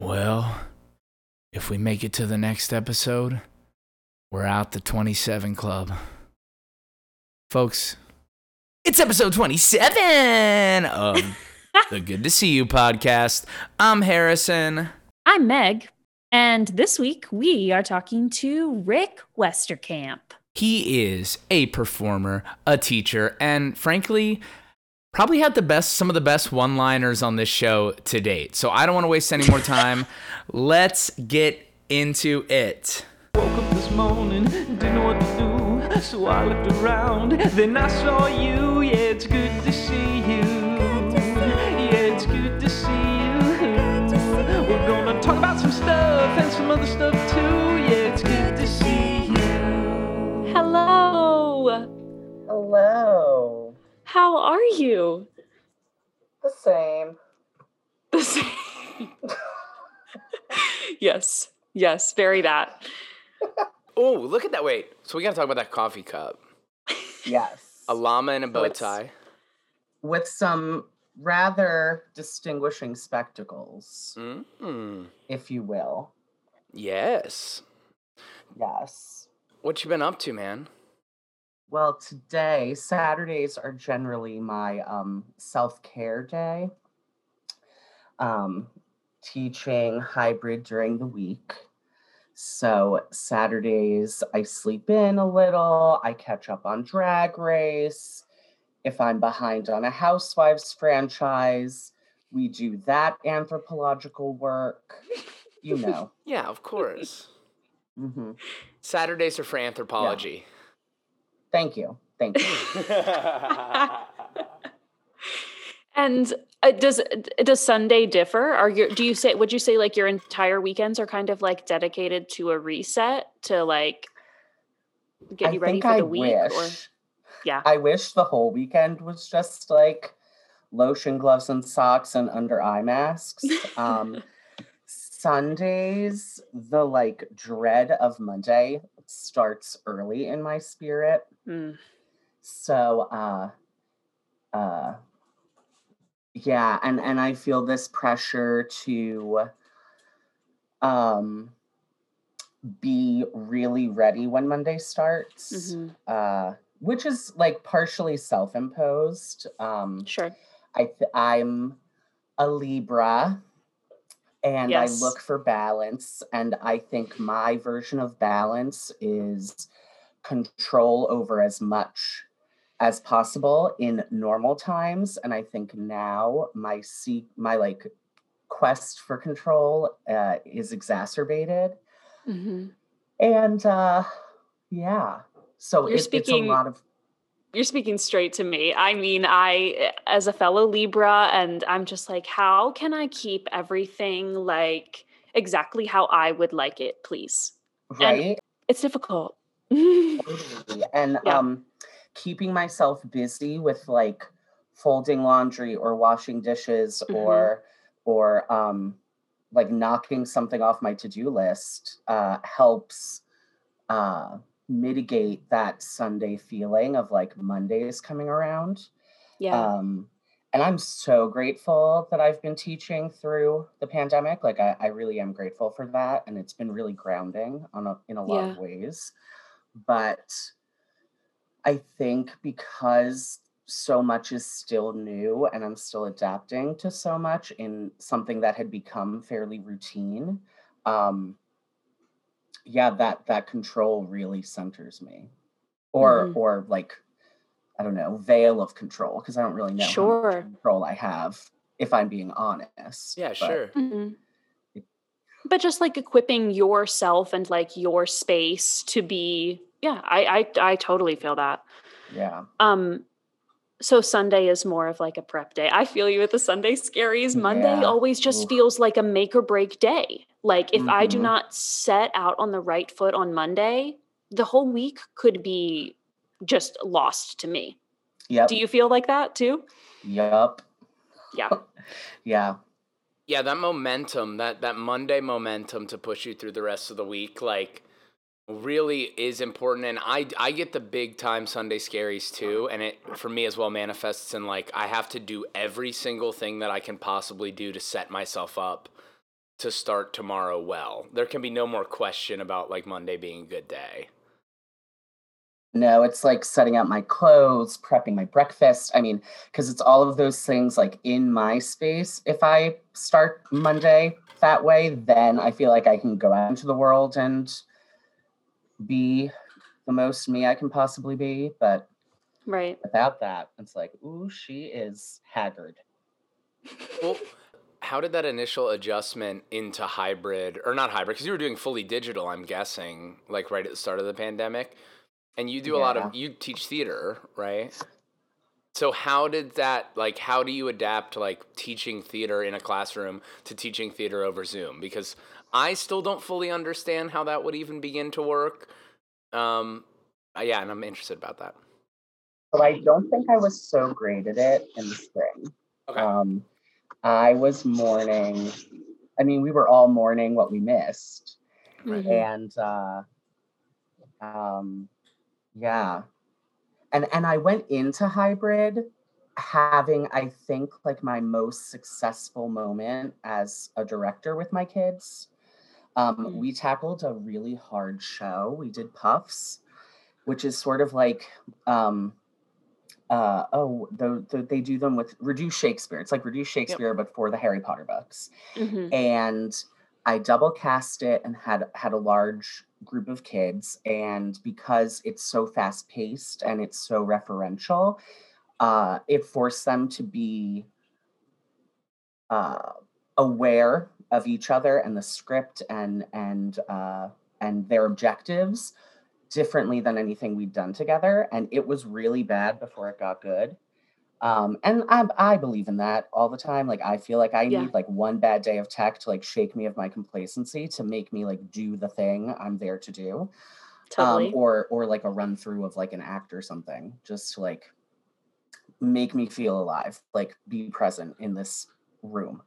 Well, if we make it to the next episode, we're out the 27 Club. Folks, it's episode 27 of the Good to See You podcast. I'm Harrison. I'm Meg, and this week we are talking to Rick Westerkamp. He is a performer, a teacher, and frankly, probably had the best some of the best one-liners on this show to date. So I don't want to waste any more time. Let's get into it. Woke up this morning, didn't know what to do, so I looked around. Then I saw you. Yeah, it's good to see you. Yeah, it's good to see you. We're gonna talk about some stuff and some other stuff too. Yeah, it's good to see you. Hello. Hello. How are you? The same. The same. yes. Yes, very that. Oh, look at that. Wait. So we got to talk about that coffee cup. Yes. A llama and a bow tie. With some rather distinguishing spectacles, Mm. if you will. Yes. Yes. What you been up to, man? Well, today, Saturdays are generally my um, self care day. Um, teaching hybrid during the week. So, Saturdays, I sleep in a little, I catch up on Drag Race. If I'm behind on a Housewives franchise, we do that anthropological work. You know. Yeah, of course. hmm Saturdays are for anthropology. Thank you. Thank you. And uh, does does Sunday differ? Are your do you say would you say like your entire weekends are kind of like dedicated to a reset to like get I you ready think for the I week wish. or yeah. I wish the whole weekend was just like lotion, gloves, and socks and under eye masks. Um, Sundays, the like dread of Monday starts early in my spirit. Mm. So, uh, uh, yeah, and and I feel this pressure to, um, be really ready when Monday starts Mhm. uh, which is like partially self-imposed. Um, Sure. I th- I'm a Libra, and Yes. I look for balance. And I think my version of balance is control over as much as possible in normal times. And I think now my seek my like quest for control uh, is exacerbated. hmm And uh, yeah, so You're it, it's a lot of You're speaking straight to me. I mean, I, as a fellow Libra, and I'm just like, how can I keep everything like exactly how I would like it, please? right. It's difficult. Totally. And Yeah. um keeping myself busy with like folding laundry or washing dishes Mhm. or or um like knocking something off my to-do list uh helps uh mitigate that Sunday feeling of like Mondays coming around. yeah. Um and I'm so grateful that I've been teaching through the pandemic. Like I, I really am grateful for that. And it's been really grounding on a, in a lot of ways. But I think because so much is still new and I'm still adapting to so much in something that had become fairly routine. Um, yeah, that that control really centers me. Or Mhm. or like I don't know, veil of control because I don't really know how Sure. much control I have if I'm being honest. Yeah, but- sure. Mhm. But just like equipping yourself and like your space to be, yeah, I, I, I totally feel that. Yeah. Um, so Sunday is more of like a prep day. I feel you with the Sunday scaries. Monday Yeah. always just Oof. feels like a make or break day. Like if I do Mhm. not set out on the right foot on Monday, the whole week could be just lost to me. Yeah. Do you feel like that too? Yup. Yeah. Yeah. Yeah, that momentum, that that Monday momentum to push you through the rest of the week, like really is important. And I I get the big time Sunday scaries too, and it for me as well manifests in like I have to do every single thing that I can possibly do to set myself up to start tomorrow well. There can be no more question about like Monday being a good day. No, it's like setting out my clothes, prepping my breakfast. I mean, because it's all of those things like in my space. If I start Monday that way, then I feel like I can go out into the world and be the most me I can possibly be. But right without that, it's like, ooh, she is haggard. Well, how did that initial adjustment into hybrid or not hybrid? Because you were doing fully digital, I'm guessing, like right at the start of the pandemic and you do a lot of you teach theater, right? So how did that like how do you adapt like teaching theater in a classroom to teaching theater over Zoom? Because I still don't fully understand how that would even begin to work. Um uh, yeah, and I'm interested about that. So I don't think I was so great at it in the spring. Okay. Um I was mourning I mean, we were all mourning what we missed. Right. And uh um yeah. And and I went into hybrid having I think like my most successful moment as a director with my kids. Um, mm. we tackled a really hard show. We did puffs, which is sort of like um, uh, oh, the, the, they do them with reduced Shakespeare. It's like reduced Shakespeare, yep. but for the Harry Potter books. Mm-hmm. And I double cast it and had had a large group of kids and because it's so fast paced and it's so referential uh, it forced them to be uh, aware of each other and the script and and uh, and their objectives differently than anything we'd done together and it was really bad before it got good um, and I, I believe in that all the time. Like I feel like I yeah. need like one bad day of tech to like shake me of my complacency to make me like do the thing I'm there to do. Um, totally. Um, or or like a run through of like an act or something, just to like make me feel alive, like be present in this room.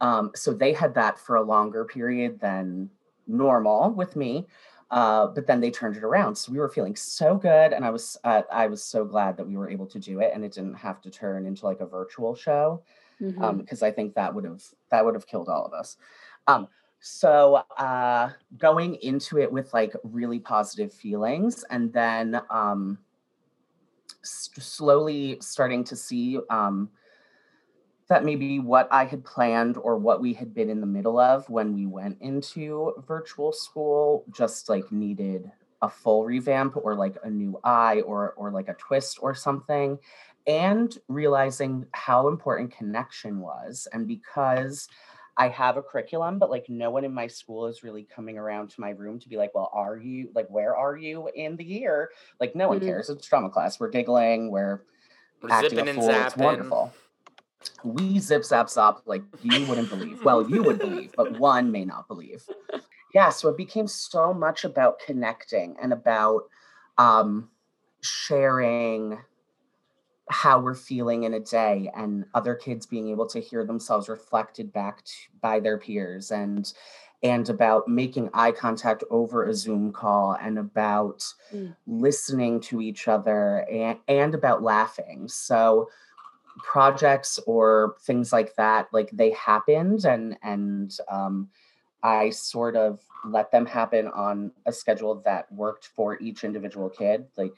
Um, so they had that for a longer period than normal with me. Uh, but then they turned it around. So we were feeling so good, and I was uh, I was so glad that we were able to do it, and it didn't have to turn into like a virtual show, because um, mm-hmm. um, I think that would have that would have killed all of us. Um, so uh, going into it with like really positive feelings, and then um, slowly starting to see um, that maybe what I had planned or what we had been in the middle of when we went into virtual school just like needed a full revamp or like a new eye or or like a twist or something and realizing how important connection was and because I have a curriculum, but like no one in my school is really coming around to my room to be like, well, are you like, where are you in the year? Like, no one mm-hmm. cares. It's drama class. We're giggling. We're, we're acting zipping a fool. and zapping. It's wonderful we zip zap zop like you wouldn't believe. Well, you would believe, but one may not believe. Yeah, so it became so much about connecting and about um, sharing how we're feeling in a day and other kids being able to hear themselves reflected back to, by their peers and and about making eye contact over a zoom call and about mm. listening to each other and, and about laughing so projects or things like that like they happened and and um, i sort of let them happen on a schedule that worked for each individual kid like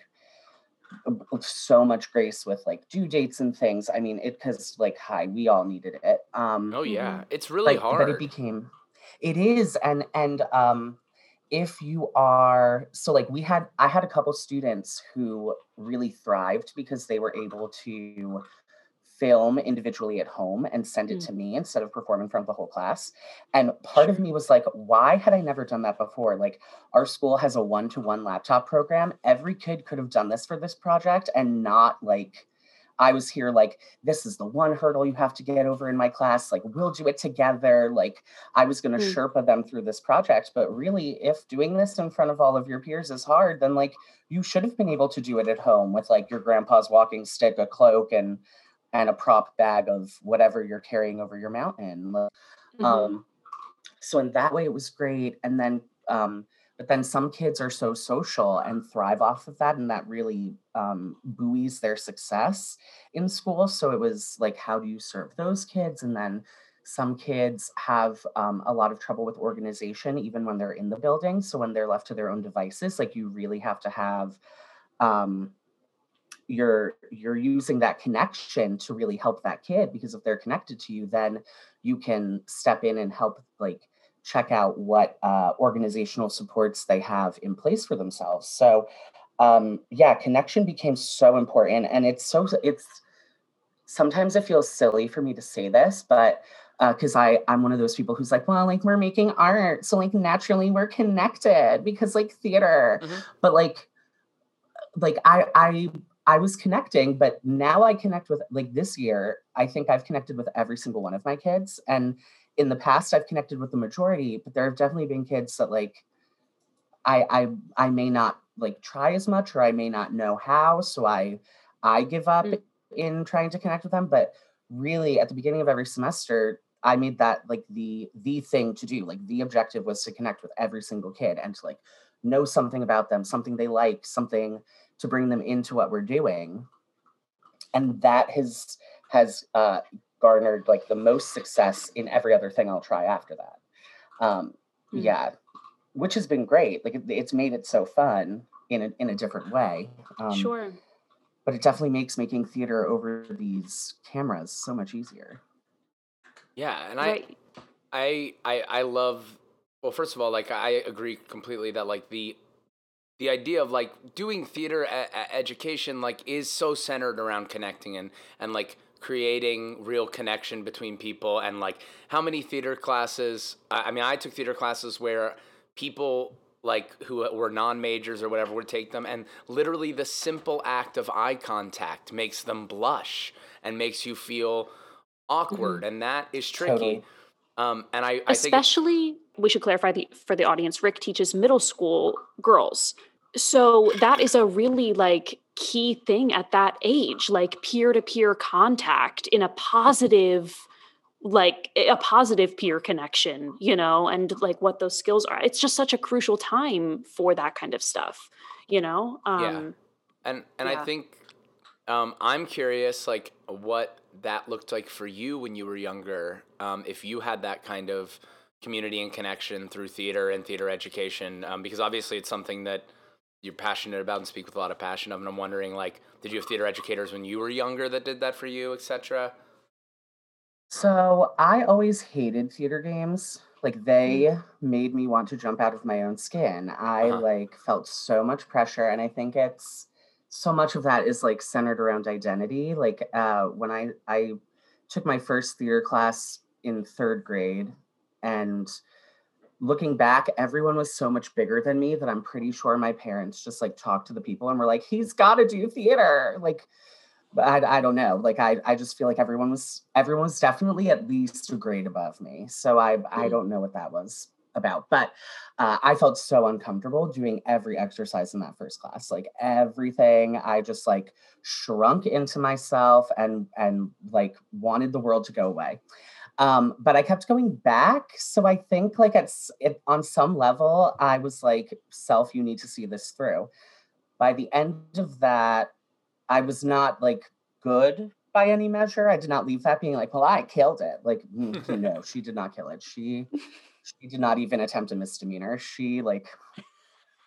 so much grace with like due dates and things i mean it because like hi we all needed it um oh yeah mm-hmm. it's really like, hard but it became it is and and um if you are so like we had i had a couple students who really thrived because they were able to film individually at home and send it mm. to me instead of performing in front of the whole class. And part of me was like, why had I never done that before? Like, our school has a one to one laptop program. Every kid could have done this for this project and not like, I was here like, this is the one hurdle you have to get over in my class. Like, we'll do it together. Like, I was going to mm. Sherpa them through this project. But really, if doing this in front of all of your peers is hard, then like, you should have been able to do it at home with like your grandpa's walking stick, a cloak, and and a prop bag of whatever you're carrying over your mountain. Mm-hmm. Um, so in that way, it was great. And then, um, but then some kids are so social and thrive off of that, and that really um, buoys their success in school. So it was like, how do you serve those kids? And then some kids have um, a lot of trouble with organization even when they're in the building. So when they're left to their own devices, like you really have to have um, you're you're using that connection to really help that kid because if they're connected to you, then you can step in and help like check out what uh, organizational supports they have in place for themselves. So um, yeah, connection became so important, and it's so it's sometimes it feels silly for me to say this, but because uh, I I'm one of those people who's like, well, like we're making art, so like naturally we're connected because like theater, mm-hmm. but like like I I I was connecting, but now I connect with like this year. I think I've connected with every single one of my kids, and in the past I've connected with the majority, but there have definitely been kids that like I I I may not like try as much or I may not know how, so I I give up mm-hmm. in trying to connect with them, but really at the beginning of every semester I made that like the the thing to do. Like the objective was to connect with every single kid and to like know something about them, something they like, something to bring them into what we're doing. And that has has uh, garnered like the most success in every other thing I'll try after that. Um, mm. Yeah, which has been great. Like it, it's made it so fun in a in a different way. Um, sure. But it definitely makes making theater over these cameras so much easier. Yeah, and right. I, I, I, I love. Well, first of all, like I agree completely that like the, the idea of like doing theater a- a- education like is so centered around connecting and and like creating real connection between people and like how many theater classes. I, I mean, I took theater classes where people like who were non-majors or whatever would take them and literally the simple act of eye contact makes them blush and makes you feel awkward, mm-hmm. and that is tricky. Totally. Um, and I, I especially we should clarify the for the audience. Rick teaches middle school girls, so that is a really like key thing at that age, like peer to peer contact in a positive like a positive peer connection, you know, and like what those skills are. It's just such a crucial time for that kind of stuff, you know. Um, yeah, and and yeah. I think um, I'm curious, like what that looked like for you when you were younger. Um, if you had that kind of community and connection through theater and theater education, um, because obviously it's something that you're passionate about and speak with a lot of passion of. And I'm wondering, like, did you have theater educators when you were younger that did that for you, etc.? So I always hated theater games. Like they mm-hmm. made me want to jump out of my own skin. I uh-huh. like felt so much pressure, and I think it's so much of that is like centered around identity. Like uh, when I I took my first theater class in third grade, and looking back, everyone was so much bigger than me that I'm pretty sure my parents just like talked to the people and were like, "He's got to do theater." Like, I I don't know. Like I I just feel like everyone was everyone was definitely at least a grade above me. So I I mm. don't know what that was about. But uh, I felt so uncomfortable doing every exercise in that first class. Like everything, I just like shrunk into myself and and like wanted the world to go away. Um, but I kept going back. So I think like it's it, on some level, I was like, self, you need to see this through. By the end of that, I was not like good by any measure. I did not leave that being like, well, I killed it. Like, no, she did not kill it. She she did not even attempt a misdemeanor. She like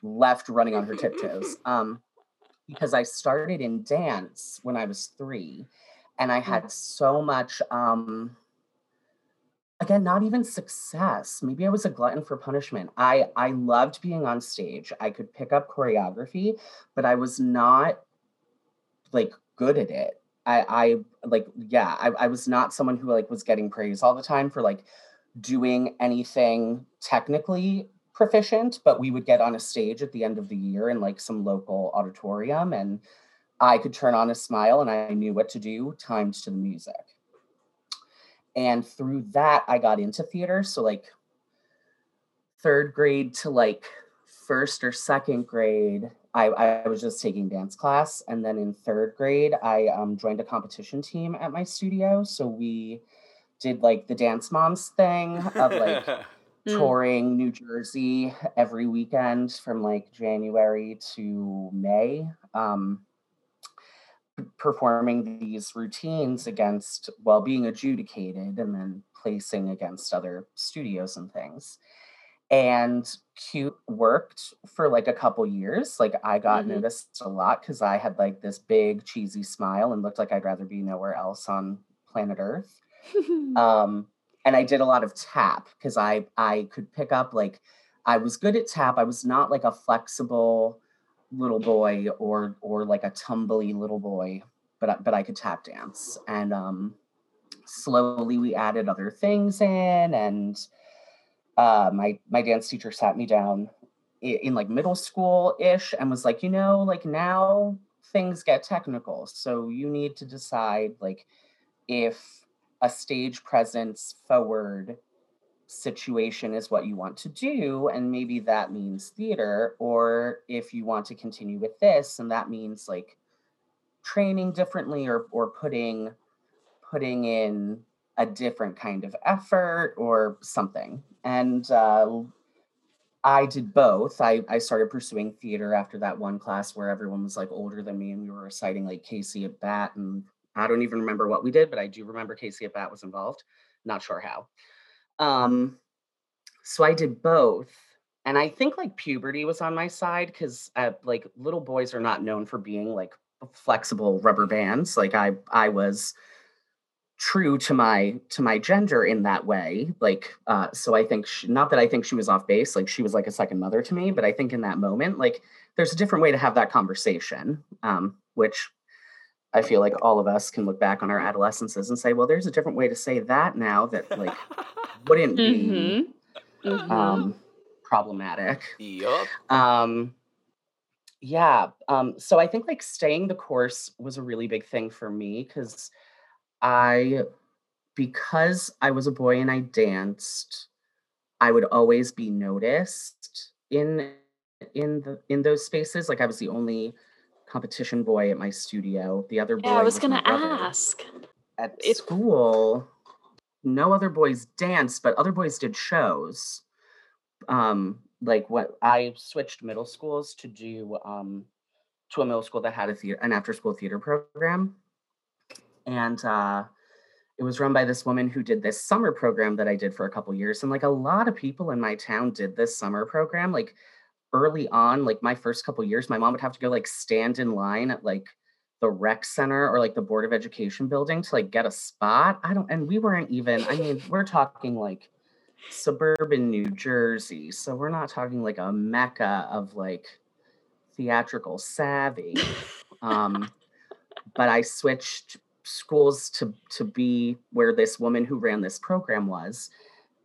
left running on her tiptoes. Um, because I started in dance when I was three, and I had mm. so much um again not even success. Maybe i was a glutton for punishment. I i loved being on stage. I could pick up choreography but i was not like good at it. I i like yeah I, I was not someone who like was getting praise all the time for like doing anything technically proficient, but we would get on a stage at the end of the year in like some local auditorium and I could turn on a smile and I knew what to do timed to the music. And through that, I got into theater. So, like, third grade to like first or second grade, I, I was just taking dance class. And then in third grade, I um, joined a competition team at my studio. So, we did like the Dance Moms thing of like hmm. touring New Jersey every weekend from like January to May, um, performing these routines against, while being adjudicated and then placing against other studios and things. And cute worked for like a couple years. Like I got Mhm. noticed a lot because I had like this big cheesy smile and looked like I'd rather be nowhere else on planet Earth. Um, and I did a lot of tap because I I could pick up like I was good at tap. I was not like a flexible little boy or or like a tumbly little boy, but but I could tap dance. And um, slowly we added other things in, and uh, my my dance teacher sat me down in, in like middle school ish and was like, you know, like now things get technical, so you need to decide like if a stage presence forward situation is what you want to do and maybe that means theater or if you want to continue with this and that means like training differently or or putting putting in a different kind of effort or something. And uh, i did both. I, I started pursuing theater after that one class where everyone was like older than me and we were reciting like casey at bat and i don't even remember what we did but i do remember casey at bat was involved. Not sure how um, so I did both. And I think like puberty was on my side because uh, like little boys are not known for being like flexible rubber bands. Like I I was true to my to my gender in that way like uh so i think she, not that i think she was off base like she was like a second mother to me but i think in that moment like there's a different way to have that conversation um which i feel like all of us can look back on our adolescences and say well there's a different way to say that now that like wouldn't be Mhm. Mhm. um problematic Yup. um yeah um so i think like staying the course was a really big thing for me because i because i was a boy and i danced i would always be noticed in in the in those spaces like i was the only competition boy at my studio. The other boy yeah, I was my gonna ask. at If- school no other boys danced but other boys did shows. Um like what i switched middle schools to do um to a middle school that had a theater an after school theater program. And uh it was run by this woman who did this summer program that i did for a couple years. And like a lot of people in my town did this summer program. Like early on like my first couple years my mom would have to go like stand in line at like the rec center or like the board of education building to like get a spot. I don't and we weren't even i mean we're talking like suburban new jersey so we're not talking like a mecca of like theatrical savvy. Um but i switched schools to to be where this woman who ran this program was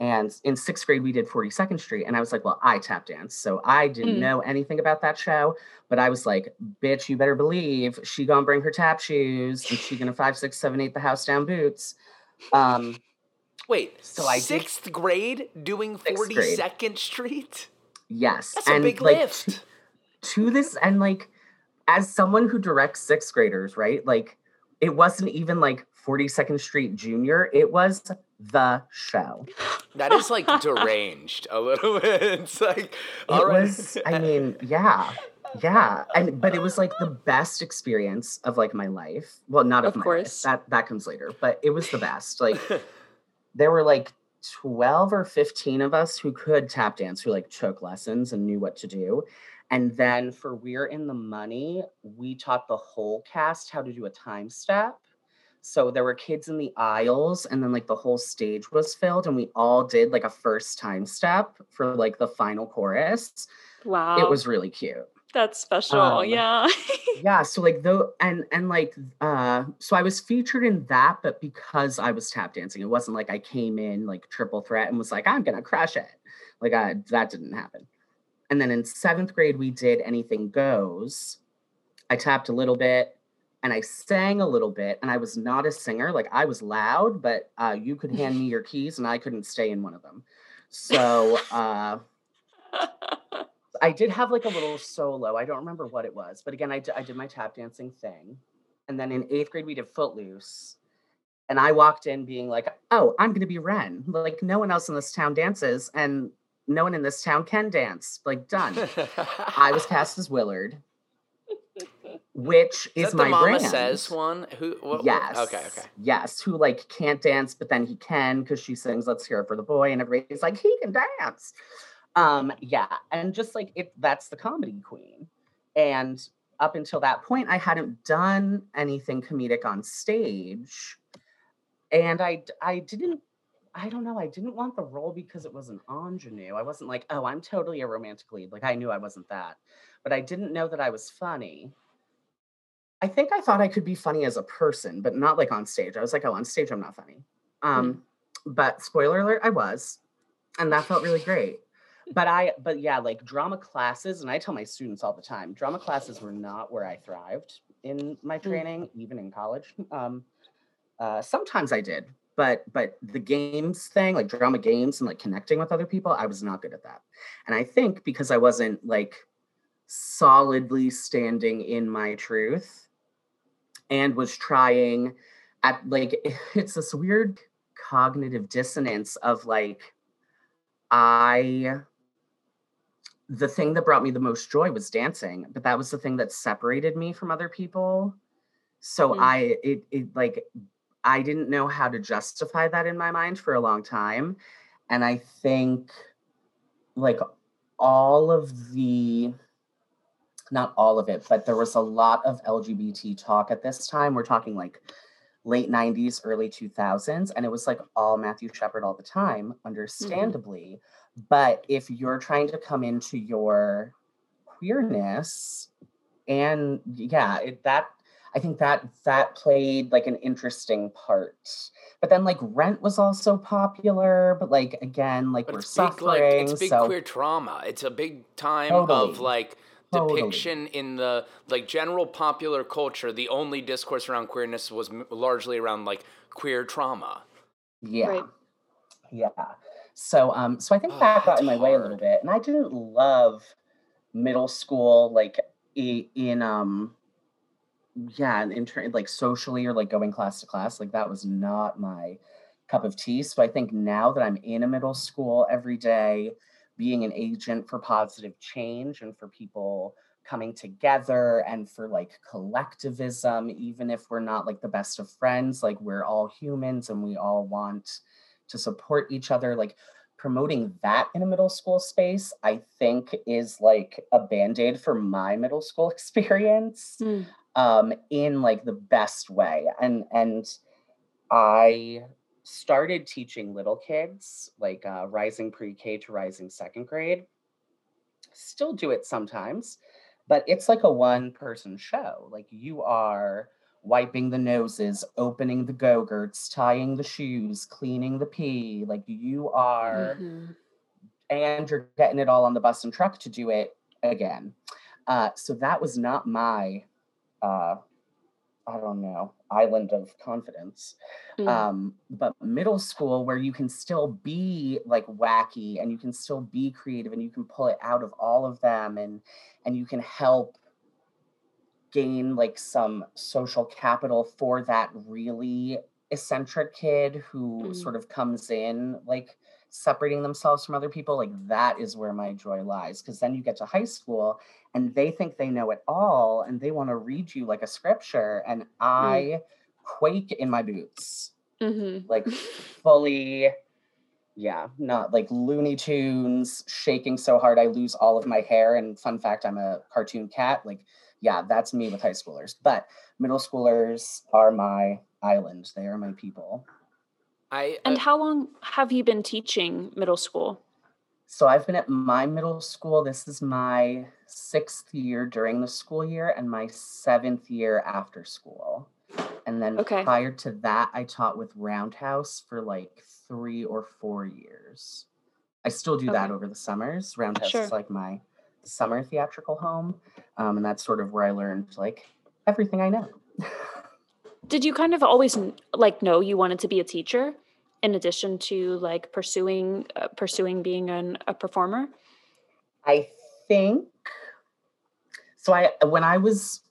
and in sixth grade we did 42nd street and i was like well i tap dance so i didn't Mm. know anything about that show but i was like bitch you better believe she gonna bring her tap shoes and she gonna five six seven eight the house down boots um Wait, So I did- sixth grade doing Sixth grade. 42nd Street? yes That's a big like lift. to, to this and like as someone who directs sixth graders right like it wasn't even like 42nd street junior it was the show That is like deranged a little bit. It's like, it all right. was i mean yeah yeah and but it was like the best experience of like my life well not of, Of my course. life. that that comes later but it was the best like there were like 12 or 15 of us who could tap dance who like took lessons and knew what to do and then for we're in the money we taught the whole cast how to do a time step so there were kids in the aisles and then like the whole stage was filled and we all did like a first time step for like the final chorus Wow. it was really cute that's special. um, yeah. yeah so like though and and like uh so i was featured in that but because i was tap dancing it wasn't like i came in like triple threat and was like i'm gonna crush it like i that didn't happen and then in seventh grade we did anything goes i tapped a little bit and i sang a little bit and i was not a singer like i was loud but uh you could hand me your keys and i couldn't stay in one of them so uh I did have like a little solo. I don't remember what it was, but again, I, d- I did my tap dancing thing. And then in eighth grade, we did Footloose. And I walked in being like, oh, I'm going to be Ren. Like, no one else in this town dances, and no one in this town can dance. Like, done. I was cast as Willard. Which Is, is, my the Mama brand. Says one? Who? What, what- Yes. Okay. Okay. Yes, who like can't dance, but then he can because she sings "Let's Hear It for the Boy," and everybody's like, he can dance. Um, yeah, and just like if that's the comedy queen. And up until that point, I hadn't done anything comedic on stage, and i i didn't. I don't know. I didn't want the role because it was an ingenue. I wasn't like, oh, I'm totally a romantic lead. Like I knew I wasn't that, but I didn't know that I was funny. I think I thought I could be funny as a person, but not like on stage. I was like, oh, on stage I'm not funny. Um, but spoiler alert, I was, and that felt really great. But I, but yeah, like drama classes, and I tell my students all the time, drama classes were not where I thrived in my training, even in college. Um, uh, sometimes I did, but but the games thing, like drama games and like connecting with other people, I was not good at that. And I think because I wasn't like solidly standing in my truth and was trying at like it's this weird cognitive dissonance of like I the thing that brought me the most joy was dancing, but that was the thing that separated me from other people. So Mm. I it it like I didn't know how to justify that in my mind for a long time. And I think like all of the not all of it, but there was a lot of LGBT talk at this time. We're talking like late 90s, early 2000s, and it was like all Matthew Shepard all the time, mm-hmm. understandably. But if you're trying to come into your queerness, and yeah, it, that I think that that played like an interesting part. But then like Rent was also popular, but like again, like But we're it's big, like suffering. it's big so queer trauma. It's a big time Totally. of like Totally. depiction in the like general popular culture. The only discourse around queerness was m- largely around like queer trauma. Yeah. Right. Yeah. So um so I think Oh, that got in my way a little bit. And I didn't love middle school like i- in um yeah, in ter- like socially or like going class to class. Like that was not my cup of tea. So I think now that I'm in a middle school every day, being an agent for positive change and for people coming together and for like collectivism, even if we're not like the best of friends, like we're all humans and we all want to support each other. Like promoting that in a middle school space, I think is like a band aid for my middle school experience Mm. um, in like the best way. And and I started teaching little kids, like uh, rising pre-K to rising second grade. Still do it sometimes, but it's like a one-person show. Like you are wiping the noses, opening the go-gurts, tying the shoes, cleaning the pee. Like you are Mhm. and you're getting it all on the bus and truck to do it again. Uh, so that was not my, uh, I don't know, island of confidence. Mm. Um, but middle school, where you can still be like wacky and you can still be creative and you can pull it out of all of them and and you can help gain like some social capital for that really eccentric kid who Mhm. sort of comes in like separating themselves from other people like that is where my joy lies because then you get to high school and they think they know it all and they want to read you like a scripture and i quake in my boots. Mhm. like fully yeah not like looney tunes shaking so hard i lose all of my hair and fun fact i'm a cartoon cat like yeah that's me with high schoolers but middle schoolers are my island they are my people I And uh, how long have you been teaching middle school? so i've been at my middle school this is my sixth year during the school year and my seventh year after school and then Okay. prior to that i taught with roundhouse for like three or four years i still do that over the summers roundhouse Sure. is like my summer theatrical home um, and that's sort of where i learned like everything i know Did you kind of always like know you wanted to be a teacher in addition to like pursuing uh, pursuing being an, a performer? I think so. I when I was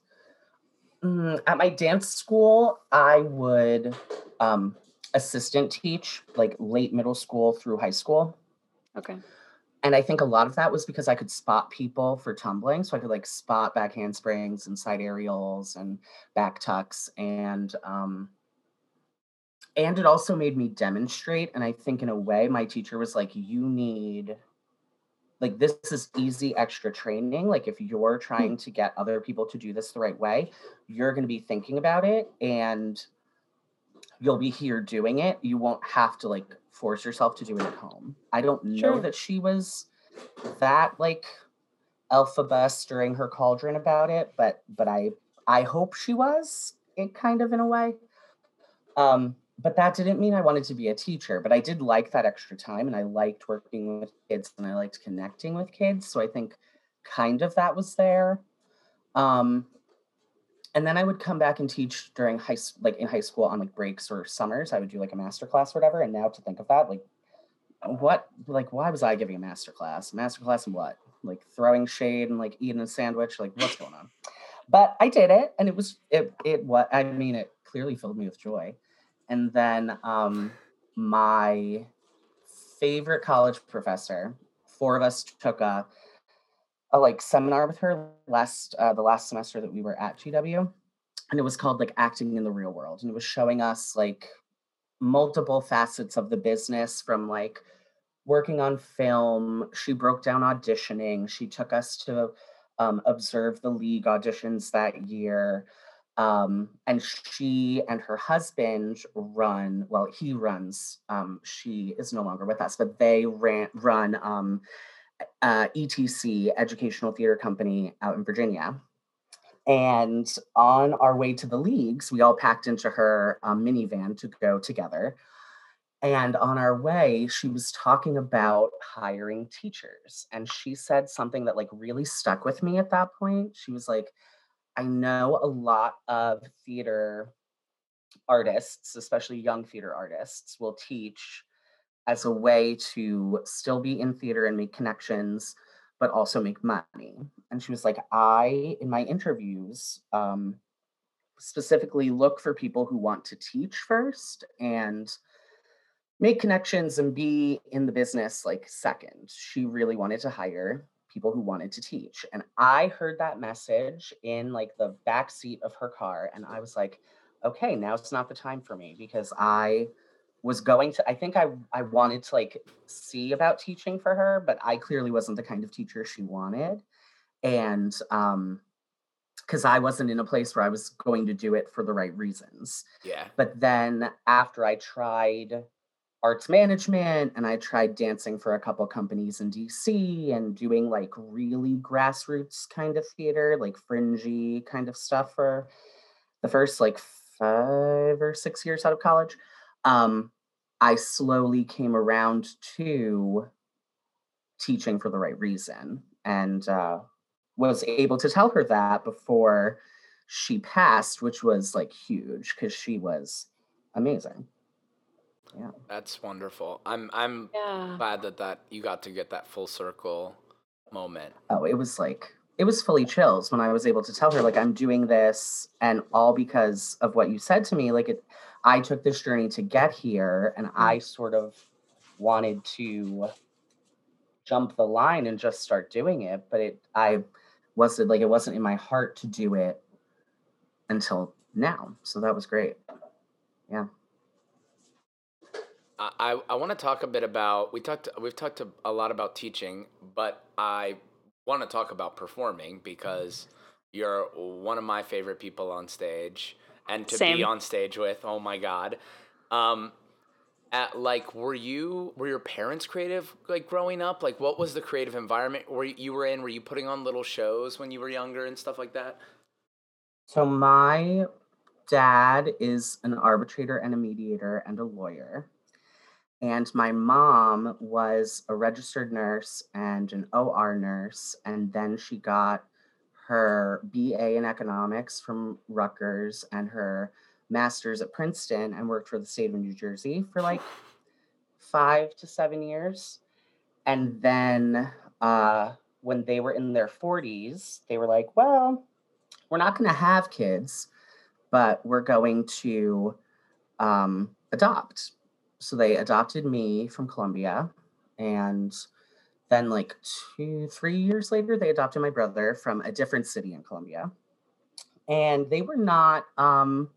mm, at my dance school, I would um, assistant teach like late middle school through high school. Okay. And I think a lot of that was because I could spot people for tumbling. So I could like spot back handsprings and side aerials and back tucks. And um and it also made me demonstrate. And I think in a way, my teacher was like, you need like this is easy extra training. Like if you're hmm. trying to get other people to do this the right way, you're gonna be thinking about it and you'll be here doing it. You won't have to like force yourself to do it at home. I don't know sure. that she was that like Elphaba stirring her cauldron about it, but but I I hope she was it kind of in a way. Um, but that didn't mean I wanted to be a teacher, but I did like that extra time and I liked working with kids and I liked connecting with kids. So I think kind of that was there. Um, and then I would come back and teach during high like in high school on like breaks or summers. I would do like a master class or whatever. And now to think of that, like what like why was I giving a master class? master class in what? Like throwing shade and like eating a sandwich? Like what's going on? But I did it and it was it it what I mean it clearly filled me with joy. And then um my favorite college professor, four of us took a a like seminar with her last uh, the last semester that we were at GW, and it was called like acting in the real world, and it was showing us like multiple facets of the business from like working on film. She broke down auditioning. She took us to um, observe the league auditions that year. Um, and she and her husband run well he runs um, she is no longer with us but they ran run um, uh, ETC, Educational Theater Company out in Virginia. And on our way to the leagues, we all packed into her um, minivan to go together. And on our way, she was talking about hiring teachers. And she said something that like really stuck with me at that point. She was like, I know a lot of theater artists, especially young theater artists, will teach as a way to still be in theater and make connections, but also make money. And she was like, I, in my interviews, um, specifically look for people who want to teach first and make connections and be in the business like second. She really wanted to hire people who wanted to teach. And I heard that message in like the back seat of her car and I was like, okay, now it's not the time for me because I was going to i think i i wanted to like see about teaching for her but i clearly wasn't the kind of teacher she wanted. And um because i wasn't in a place where i was going to do it for the right reasons. Yeah. But then after i tried arts management and i tried dancing for a couple companies in dc and doing like really grassroots kind of theater like fringy kind of stuff for the first like five or six years out of college um, I slowly came around to teaching for the right reason and uh, was able to tell her that before she passed, which was like huge because she was amazing. Yeah, that's wonderful. I'm I'm yeah. glad that that you got to get that full circle moment. Oh, it was like it was fully chills when I was able to tell her like I'm doing this and all because of what you said to me. Like it I took this journey to get here and I mm. sort of wanted to jump the line and just start doing it, but it I wasn't like it wasn't in my heart to do it until now. So that was great. Yeah. I, I want to talk a bit about we talked we've talked a lot about teaching, but I want to talk about performing because you're one of my favorite people on stage and to Same. be on stage with. Oh my god. Um, at, like were you were your parents creative like growing up like what was the creative environment where you were in were you putting on little shows when you were younger and stuff like that so my dad is an arbitrator and a mediator and a lawyer and my mom was a registered nurse and an OR nurse and then she got her BA in economics from Rutgers and her master's at Princeton and worked for the state of New Jersey for like five to seven years. And then uh, when they were in their 40s, they were like, well, we're not going to have kids, but we're going to um, adopt. So they adopted me from Colombia and then like two, three years later, they adopted my brother from a different city in Colombia. And they were not um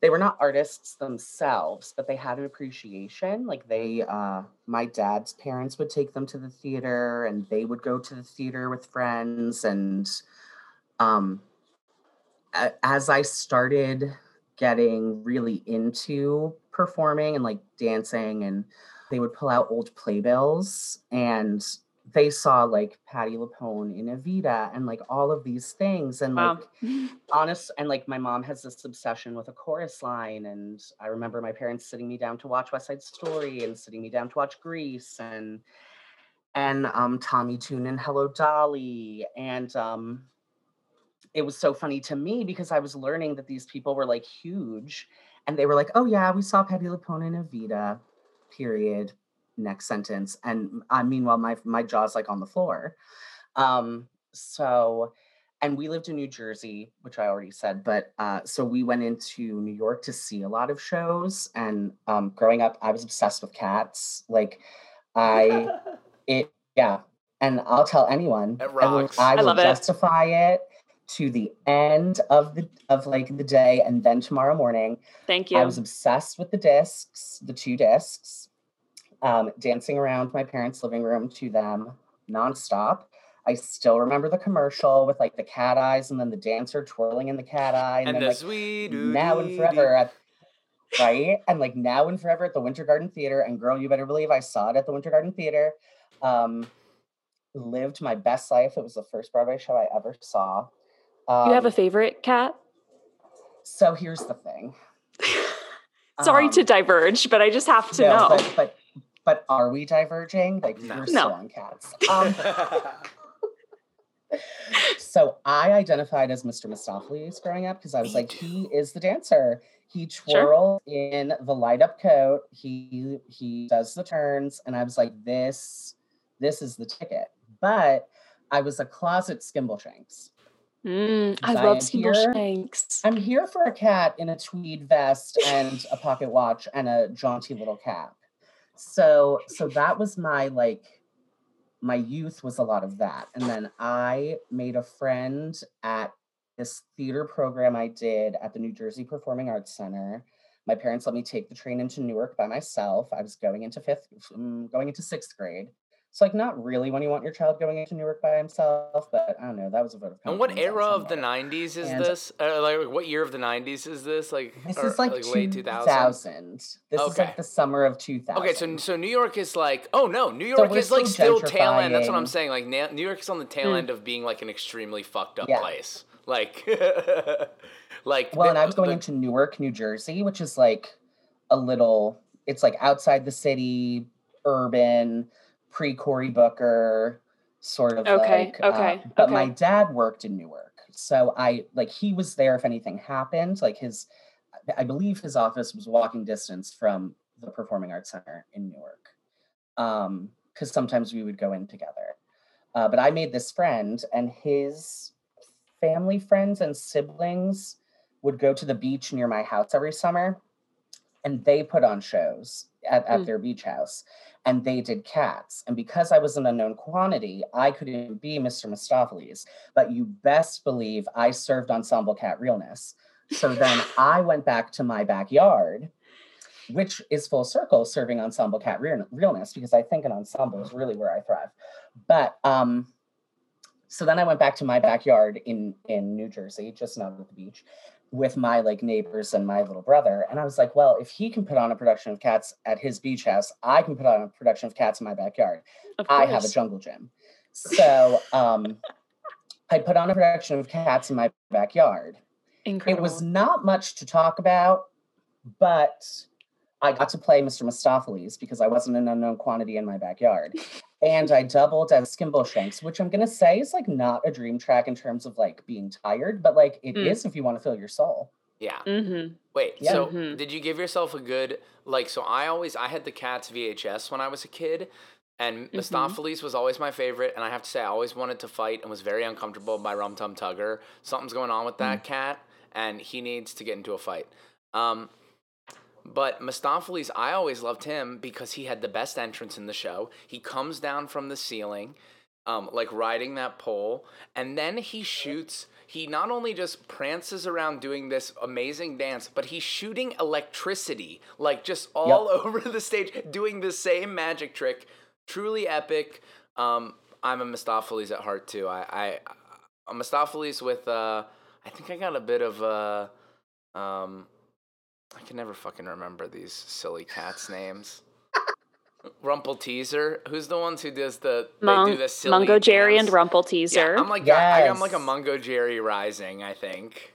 they were not artists themselves, but they had an appreciation. Like they uh my dad's parents would take them to the theater and they would go to the theater with friends and um as I started getting really into performing and like dancing and they would pull out old playbills and they saw like Patti LuPone in Evita and like all of these things and Wow. like honest and like my mom has this obsession with a chorus line and I remember my parents sitting me down to watch West Side Story and sitting me down to watch Grease and and um Tommy Tune and Hello Dolly and um it was so funny to me because I was learning that these people were like huge and they were like, "Oh yeah, we saw Patti LuPone in Evita." Period. Next sentence. And I meanwhile, my my jaw's like on the floor. Um, so, and we lived in New Jersey, which I already said, but uh, so we went into New York to see a lot of shows. And um, growing up, I was obsessed with cats. Like, I it yeah, and I'll tell anyone. It I will, rocks. I I will it. justify it to the end of the of like the day and then tomorrow morning. Thank you. I was obsessed with the discs, the two discs, um, dancing around my parents' living room to them nonstop. I still remember the commercial with like the cat eyes and then the dancer twirling in the cat eye and, And then the like sweet now and forever at right and like now and forever at the Winter Garden Theater and girl you better believe I saw it at the Winter Garden Theater. Um, lived my best life. It was the first Broadway show I ever saw. Um, you have a favorite cat? so here's the thing. Sorry to Um, diverge, but I just have to no, know. But, but but are we diverging? Like No. we're No. still on cats. Um, so I identified as Mr. Mistoffelees growing up because I was Me like, too. he is the dancer. He Sure. twirls in the light up coat. He he does the turns, and I was like, this this is the ticket. But I was a closet Skimbleshanks. Mm, I love Steeple here. Shanks. I'm here for a cat in a tweed vest and a pocket watch and a jaunty little cap. So so that was my like my youth was a lot of that. And then I made a friend at this theater program I did at the New Jersey Performing Arts Center. My parents let me take the train into Newark by myself. I was going into fifth, um, going into sixth grade. So like not really when you want your child going into Newark by himself, but I don't know. That was a vote of and what era of the '90s is And- this? Uh, like, what year of the '90s is this? Like, This or, is like, late 2000. This is like the summer of 2000. Okay, so so New York is like, oh no, New York we're is like still tail end. That's what I'm saying. Like New York's on the tail Mm. end of being like an extremely fucked up Yeah. place. Like, like well, and I was going the- into Newark, New Jersey, which is like a little, it's like outside the city, urban, pre Cory Booker, sort of Okay, like. uh, okay, but my dad worked in Newark. So I, like, he was there if anything happened. Like, his, I believe his office was walking distance from the Performing Arts Center in Newark. Um, because sometimes we would go in together. Uh, but I made this friend, and his family friends and siblings would go to the beach near my house every summer, and they put on shows at, at Mm. their beach house, and they did cats. And because I was an unknown quantity, I couldn't be Mr. Mistoffelees. But you best believe I served ensemble cat realness. So then I went back to my backyard which is full circle serving ensemble cat realness because I think an ensemble is really where I thrive. But um, so then I went back to my backyard in in New Jersey, just not at the beach, with my like neighbors and my little brother, and I was like, well, if he can put on a production of cats at his beach house, I can put on a production of cats in my backyard. I have a jungle gym, so um, I put on a production of cats in my backyard. Incredible. It was not much to talk about, but I got to play Mr. Mistoffelees because I wasn't an unknown quantity in my backyard. and I doubled as Skimbleshanks, which I'm gonna say is like not a dream track in terms of like being tired, but like it is Mm. if you want to fill your soul. yeah. Mm-hmm. Wait, Yeah. so Mhm. did you give yourself a good like? So I always I had the Cats VHS when I was a kid, and Mhm. Mistoffelees was always my favorite. And I have to say, I always wanted to fight and was very uncomfortable by Rum Tum Tugger. Something's going on with Mm. that cat, and he needs to get into a fight. Um, but Mistoffelees, I always loved him because he had the best entrance in the show. He comes down from the ceiling, um, like riding that pole, and then he shoots. He not only just prances around doing this amazing dance, but he's shooting electricity, like just all Yep. over the stage, doing the same magic trick. Truly epic. Um, I'm a Mistoffelees at heart too. I, I, I'm Mistoffelees with. Uh, I think I got a bit of. Uh, um, I can never fucking remember these silly cats' names. Rumpleteazer. Who's the ones who does the they do the silly Mungojerrie and dance? Rumple Yeah, Teaser. I'm like I, I'm like a Yes. Mungojerrie Rising. I think.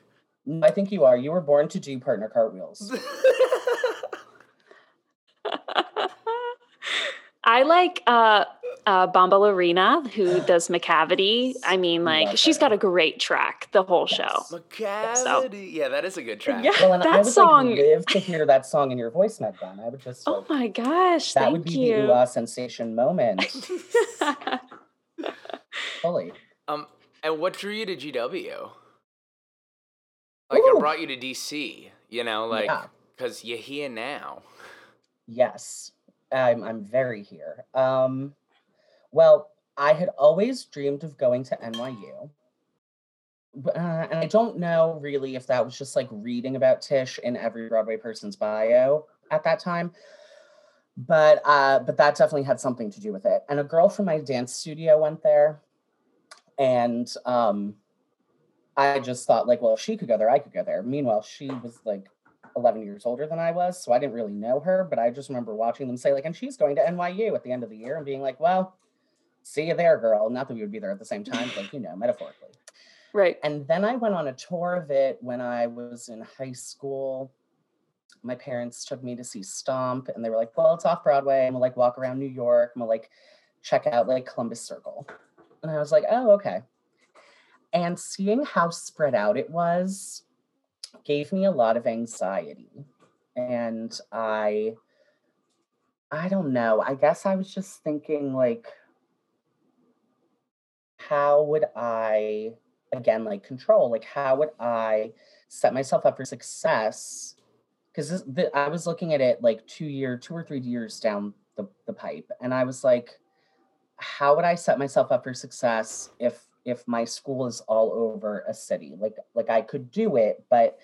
I think you are. You were born to do partner cartwheels. I like uh uh Bombalurina who does Macavity. I mean, like Love she's her. got a great track the whole show. Yes. Macavity. Yeah, that is a good track. Yeah. Well, and I That would song- like live to hear that song in your voice, Meghan. I would just Oh like, my gosh! that thank would be the you. ooh ah sensation moment. Fully. Um, and what drew you to GW? Like, it brought you to DC. You know, like, Yeah. because you're here now. Yes, I'm. I'm very here. Um, well, I had always dreamed of going to NYU, uh, and I don't know really if that was just like reading about Tisch in every Broadway person's bio at that time. But uh, but that definitely had something to do with it. And a girl from my dance studio went there, and um, I just thought like, well, if she could go there, I could go there. Meanwhile, she was like 11 years older than I was, so I didn't really know her, but I just remember watching them say like, and she's going to NYU at the end of the year and being like, well, see you there, girl. Not that we would be there at the same time, but like, you know, metaphorically. right. And then I went on a tour of it when I was in high school. My parents took me to see Stomp, and they were like, well, it's off Broadway. I'm gonna like walk around New York. I'm gonna like check out like Columbus Circle. And I was like, oh, okay. And seeing how spread out it was gave me a lot of anxiety. And I, I don't know. I guess I was just thinking, like, how would I, again, like control? Like, how would I set myself up for success? Because I was looking at it like two year, two or three years down the, the pipe, and I was like, how would I set myself up for success if if my school is all over a city? Like like I could do it, but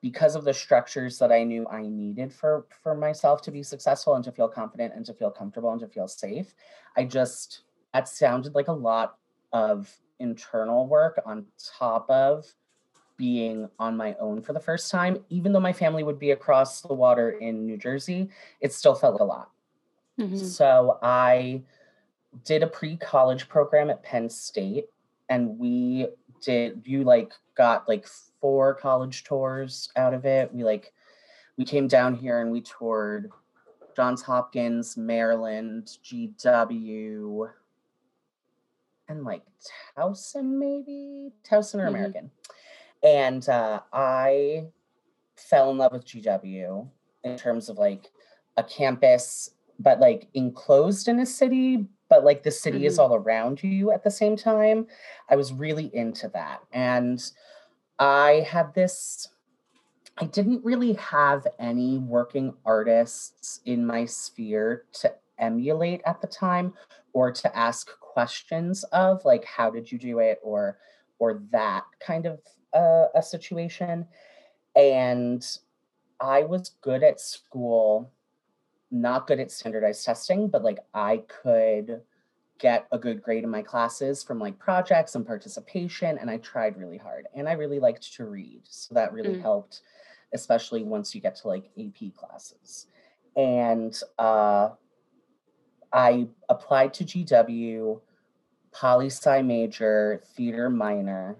because of the structures that I knew I needed for for myself to be successful and to feel confident and to feel comfortable and to feel safe, I just that sounded like a lot of internal work on top of being on my own for the first time. Even though my family would be across the water in New Jersey, it still felt like a lot. Mhm. So I did a pre-college program at Penn State and we did you like got like four college tours out of it. We like we came down here and we toured Johns Hopkins, Maryland, GW, and like Towson maybe, Towson or Mhm. American. And uh, I fell in love with GW in terms of like a campus, but like enclosed in a city, but like the city is Mhm. all around you at the same time. I was really into that. And I had this, I didn't really have any working artists in my sphere to emulate at the time or to ask questions of like how did you do it or or that kind of uh, a situation and i was good at school not good at standardized testing but like i could get a good grade in my classes from like projects and participation and i tried really hard and i really liked to read so that really Mm. helped especially once you get to like ap classes. And uh i applied to gw poli sci major theater minor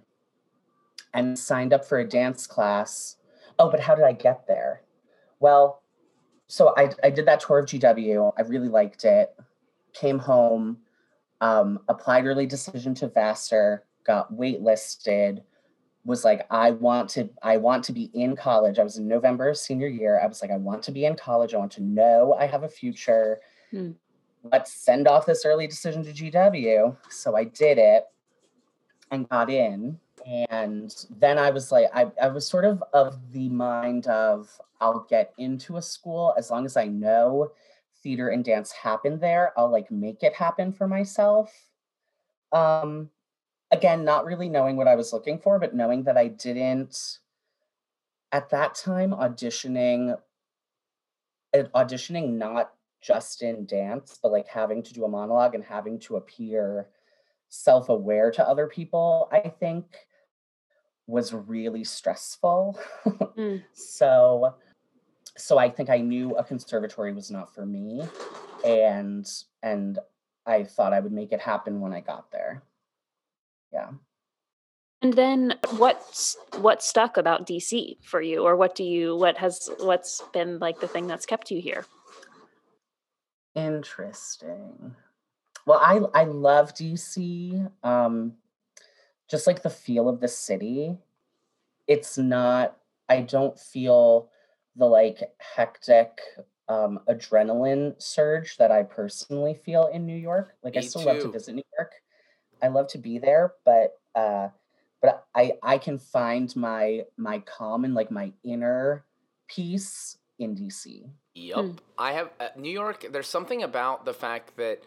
and signed up for a dance class. Oh but how did i get there? Well so i, I did that tour of gw i really liked it came home um, applied early decision to Vassar, got waitlisted, was like, I want to, I want to be in college. I was in November of senior year. I was like, I want to be in college. I want to know I have a future. Hmm. Let's send off this early decision to GW. So I did it and got in. And then I was like, I, I was sort of of the mind of I'll get into a school as long as I know theater and dance happen there, I'll like make it happen for myself. Um again, not really knowing what I was looking for, but knowing that I didn't at that time auditioning auditioning not just in dance, but like having to do a monologue and having to appear self aware to other people, I think was really stressful. mm. So, so I think I knew a conservatory was not for me, and and I thought I would make it happen when I got there. Yeah. And then what's what stuck about DC for you or what do you what has what's been like the thing that's kept you here? Interesting. Well, I I love DC. Um just like the feel of the city. It's not I don't feel the like hectic um adrenaline surge that I personally feel in New York. Like Me I still too. love to visit New York. I love to be there, but uh but I I can find my my calm and like my inner peace in DC. Yep. Hmm. I have uh, New York. There's something about the fact that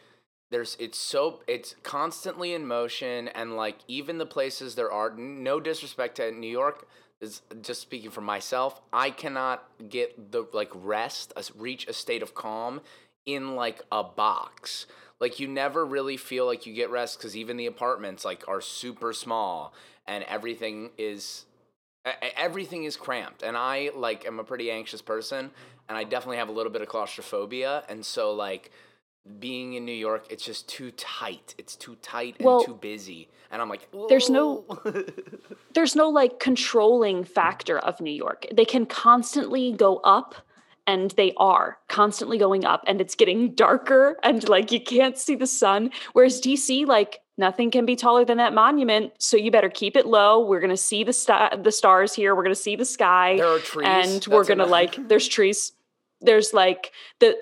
there's it's so it's constantly in motion and like even the places there are no disrespect to New York is just speaking for myself I cannot get the like rest reach a state of calm in like a box like you never really feel like you get rest cuz even the apartments like are super small and everything is everything is cramped and I like am a pretty anxious person and I definitely have a little bit of claustrophobia. And so, like, being in New York, it's just too tight. It's too tight and well, too busy. And I'm like, Whoa. there's no, there's no like controlling factor of New York. They can constantly go up and they are constantly going up and it's getting darker and like you can't see the sun. Whereas DC, like nothing can be taller than that monument. So you better keep it low. We're going to see the, st- the stars here. We're going to see the sky. There are trees. And That's we're going to like, there's trees there's like the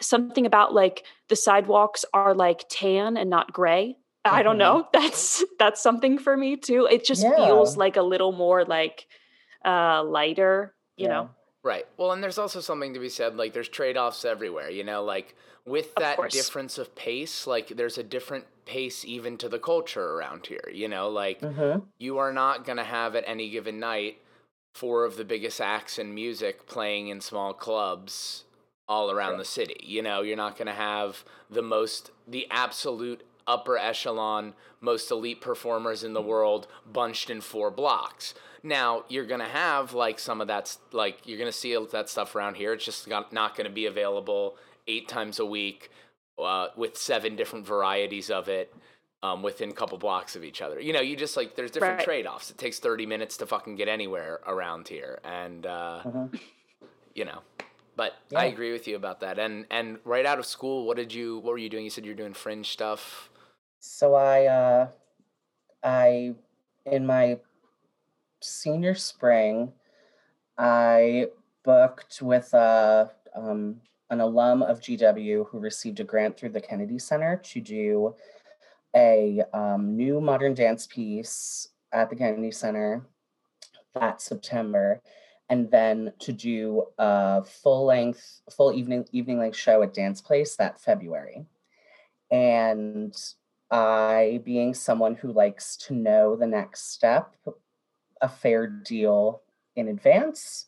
something about like the sidewalks are like tan and not gray. I don't mm-hmm. know. That's that's something for me too. It just yeah. feels like a little more like uh lighter, you yeah. know. Right. Well, and there's also something to be said like there's trade-offs everywhere, you know, like with that of difference of pace, like there's a different pace even to the culture around here, you know, like mm-hmm. you are not going to have at any given night four of the biggest acts in music playing in small clubs all around the city. You know, you're not going to have the most, the absolute upper echelon, most elite performers in the world bunched in four blocks. Now, you're going to have like some of that's like, you're going to see that stuff around here. It's just not going to be available eight times a week uh, with seven different varieties of it um, within a couple blocks of each other. You know, you just like there's different right. trade offs. It takes 30 minutes to fucking get anywhere around here, and uh, mm-hmm. you know. But yeah. I agree with you about that. And and right out of school, what did you what were you doing? You said you're doing fringe stuff. So I uh, I in my senior spring, I booked with a uh, um, an alum of GW who received a grant through the Kennedy Center to do a um, new modern dance piece at the Kennedy Center that September, and then to do a full length, full evening evening length show at Dance Place that February. And I, being someone who likes to know the next step, a fair deal in advance,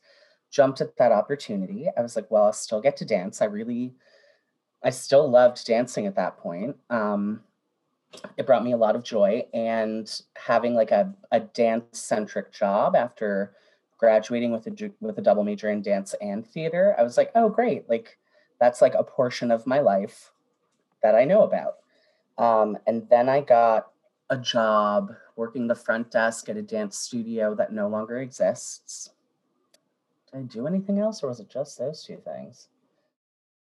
jumped at that opportunity. I was like, well, I'll still get to dance. I really, I still loved dancing at that point. Um, it brought me a lot of joy and having like a, a dance centric job after graduating with a with a double major in dance and theater i was like oh great like that's like a portion of my life that i know about. Um, and then i got a job working the front desk at a dance studio that no longer exists. Did i do anything else or was it just those two things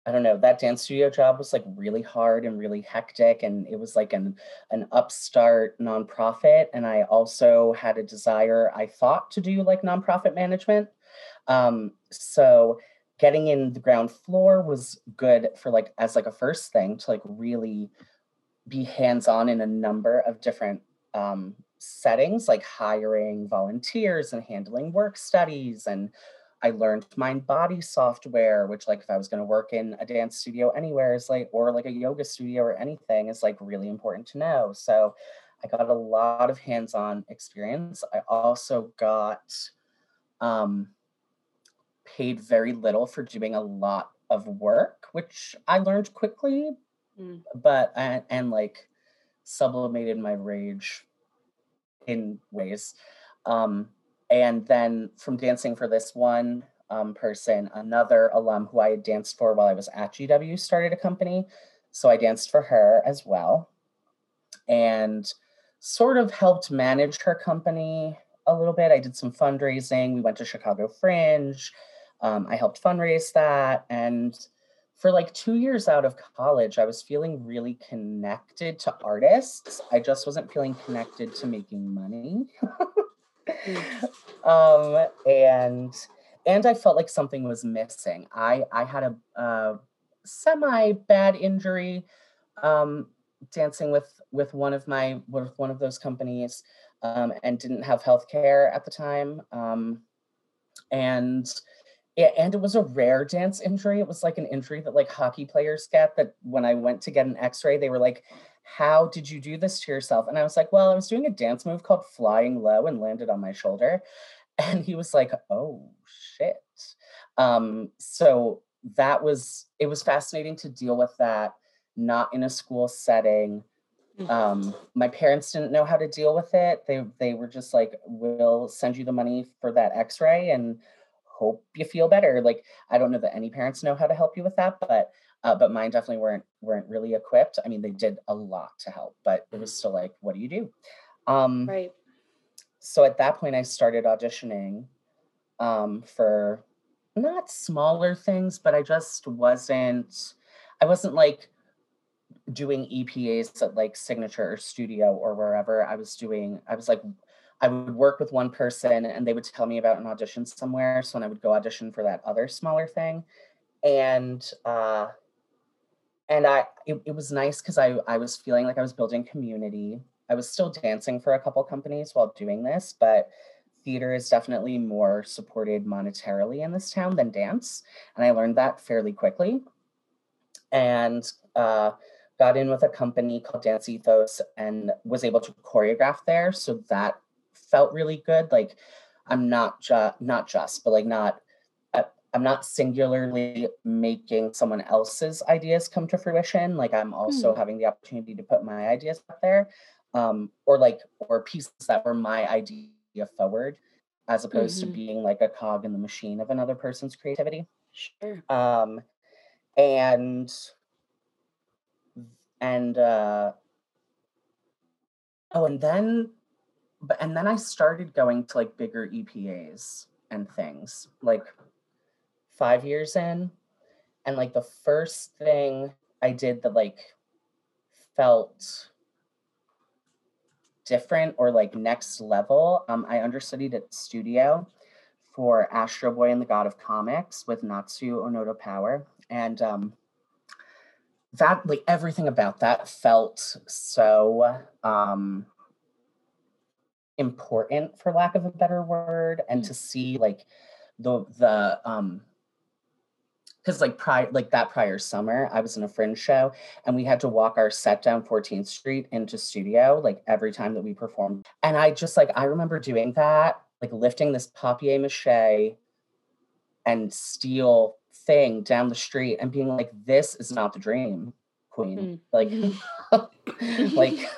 I don't know, that dance studio job was like really hard and really hectic. And it was like an, an upstart nonprofit. And I also had a desire, I thought, to do like nonprofit management. Um, so getting in the ground floor was good for like as like a first thing to like really be hands-on in a number of different um, settings like hiring volunteers and handling work studies and I learned mind body software, which like if I was going to work in a dance studio anywhere is like or like a yoga studio or anything is like really important to know. So I got a lot of hands-on experience. I also got um paid very little for doing a lot of work, which I learned quickly, mm. but and, and like sublimated my rage in ways. Um, and then from dancing for this one um, person, another alum who I had danced for while I was at GW started a company. So I danced for her as well and sort of helped manage her company a little bit. I did some fundraising. We went to Chicago Fringe. Um, I helped fundraise that. And for like two years out of college, I was feeling really connected to artists. I just wasn't feeling connected to making money. Um, and and I felt like something was missing. I I had a, a semi bad injury um, dancing with with one of my with one of those companies um, and didn't have health care at the time. Um, and and it was a rare dance injury. It was like an injury that like hockey players get that when I went to get an x-ray, they were like, how did you do this to yourself? And I was like, well, I was doing a dance move called flying low and landed on my shoulder. And he was like, oh shit. Um, so that was, it was fascinating to deal with that, not in a school setting. Mm. Um, my parents didn't know how to deal with it. They they were just like, we'll send you the money for that x-ray and hope you feel better. Like, I don't know that any parents know how to help you with that, but uh, but mine definitely weren't weren't really equipped. I mean, they did a lot to help, but it was still like, what do you do? Um, right. So at that point, I started auditioning um, for not smaller things, but I just wasn't. I wasn't like doing EPAs at like Signature or Studio or wherever. I was doing. I was like. I would work with one person and they would tell me about an audition somewhere. So when I would go audition for that other smaller thing. And uh, and I it, it was nice because I I was feeling like I was building community. I was still dancing for a couple companies while doing this, but theater is definitely more supported monetarily in this town than dance, and I learned that fairly quickly. And uh, got in with a company called Dance Ethos and was able to choreograph there, so that felt really good. Like I'm not just not just, but like not I'm not singularly making someone else's ideas come to fruition. Like I'm also hmm. having the opportunity to put my ideas out there, um, or like or pieces that were my idea forward, as opposed mm-hmm. to being like a cog in the machine of another person's creativity. Sure. Um, and and uh, oh, and then, but and then I started going to like bigger EPAs and things like five years in. And like the first thing I did that like felt different or like next level, um, I understudied at studio for Astro Boy and the God of Comics with Natsu Onoda Power. And um, that like everything about that felt so um important for lack of a better word and mm. to see like the the um because like prior like that prior summer i was in a fringe show and we had to walk our set down 14th street into studio like every time that we performed and i just like i remember doing that like lifting this papier mache and steel thing down the street and being like this is not the dream queen mm. like like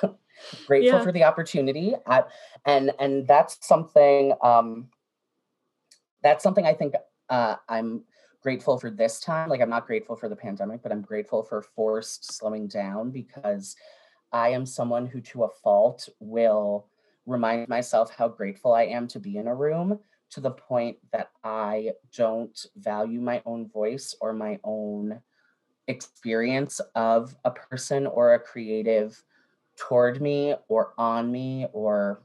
grateful yeah. for the opportunity I, and and that's something um that's something i think uh i'm grateful for this time. Like I'm not grateful for the pandemic, but I'm grateful for forced slowing down because I am someone who to a fault will remind myself how grateful I am to be in a room to the point that I don't value my own voice or my own experience of a person or a creative toward me or on me or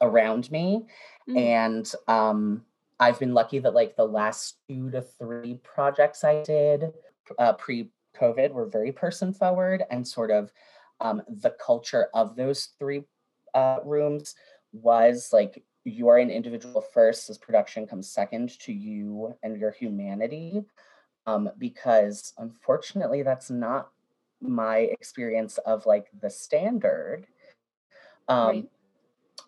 around me. Mm. And um I've been lucky that like the last two to three projects I did uh, pre COVID were very person forward and sort of um, the culture of those three uh, rooms was like you're an individual first this production comes second to you and your humanity um, because unfortunately that's not my experience of like the standard um, right.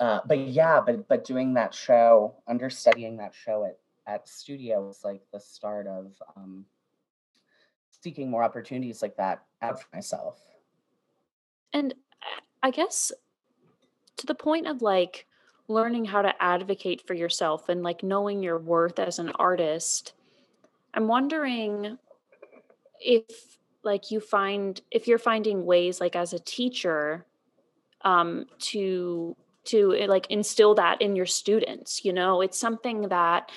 Uh, but yeah but but doing that show understudying that show at at studio was like the start of um, seeking more opportunities like that out for myself. And i guess to the point of like learning how to advocate for yourself and like knowing your worth as an artist i'm wondering if like you find if you're finding ways like as a teacher um to to eh, like instill that in your students you know it's something that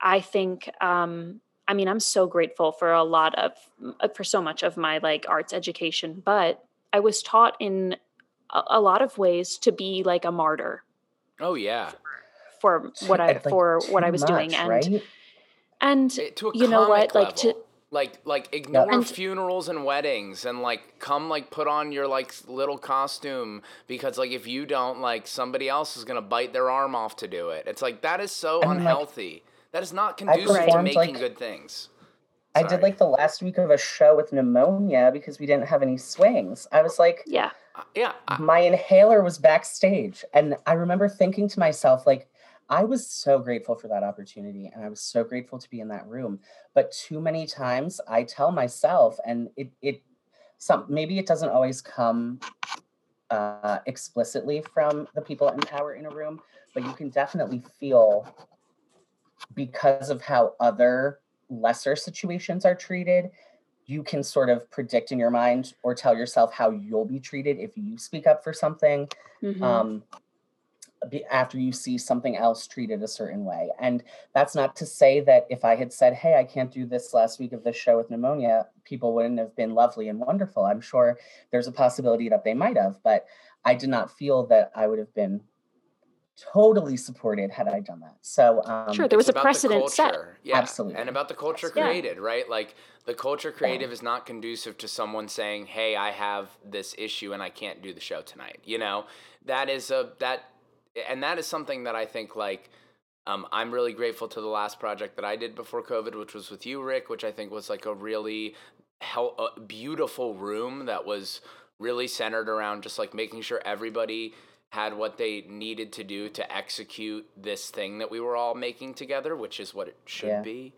i think um i mean i'm so grateful for a lot of uh, for so much of my like arts education but i was taught in a, a lot of ways to be like a martyr Oh yeah. For what I like for what I was much, doing and right? and it, you know what level. like to like like ignore and, funerals and weddings and like come like put on your like little costume because like if you don't like somebody else is gonna bite their arm off to do it it's like that is so unhealthy like, that is not conducive to making like, good things Sorry. i did like the last week of a show with pneumonia because we didn't have any swings i was like yeah uh, yeah. my inhaler was backstage. And I remember thinking to myself, like, I was so grateful for that opportunity and I was so grateful to be in that room. But too many times I tell myself, and it, it, some maybe it doesn't always come uh, explicitly from the people in power in a room, but you can definitely feel because of how other lesser situations are treated you can sort of predict in your mind or tell yourself how you'll be treated if you speak up for something mm-hmm. um, after you see something else treated a certain way. And that's not to say that if I had said, hey, I can't do this last week of this show with pneumonia, people wouldn't have been lovely and wonderful. I'm sure there's a possibility that they might have, but I did not feel that I would have been totally supported had I done that. So um, sure, there was a precedent set. Yeah, absolutely, and about the culture created, yeah. right? Like the culture creative yeah. is not conducive to someone saying, "Hey, I have this issue and I can't do the show tonight." You know, that is a that, and that is something that I think like. Um, I'm really grateful to the last project that I did before COVID, which was with you, Rick, which I think was like a really hel- a beautiful room that was really centered around just like making sure everybody had what they needed to do to execute this thing that we were all making together, which is what it should yeah. be.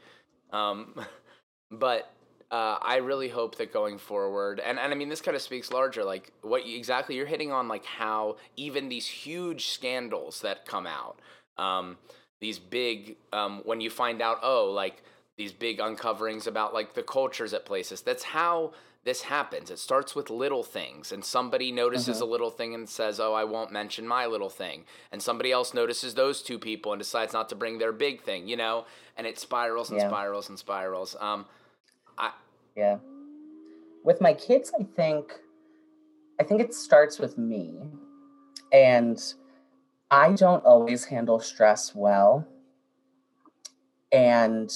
Um, but uh, I really hope that going forward, and, and I mean, this kind of speaks larger, like what you, exactly you're hitting on, like how even these huge scandals that come out, um, these big, um, when you find out, oh, like these big uncoverings about like the cultures at places, that's how this happens. It starts with little things, and somebody notices uh-huh. a little thing and says, "Oh, I won't mention my little thing," and somebody else notices those two people and decides not to bring their big thing, you know, and it spirals and yeah. spirals and spirals. Um, I yeah, with my kids, I think, I think it starts with me, and I don't always handle stress well, and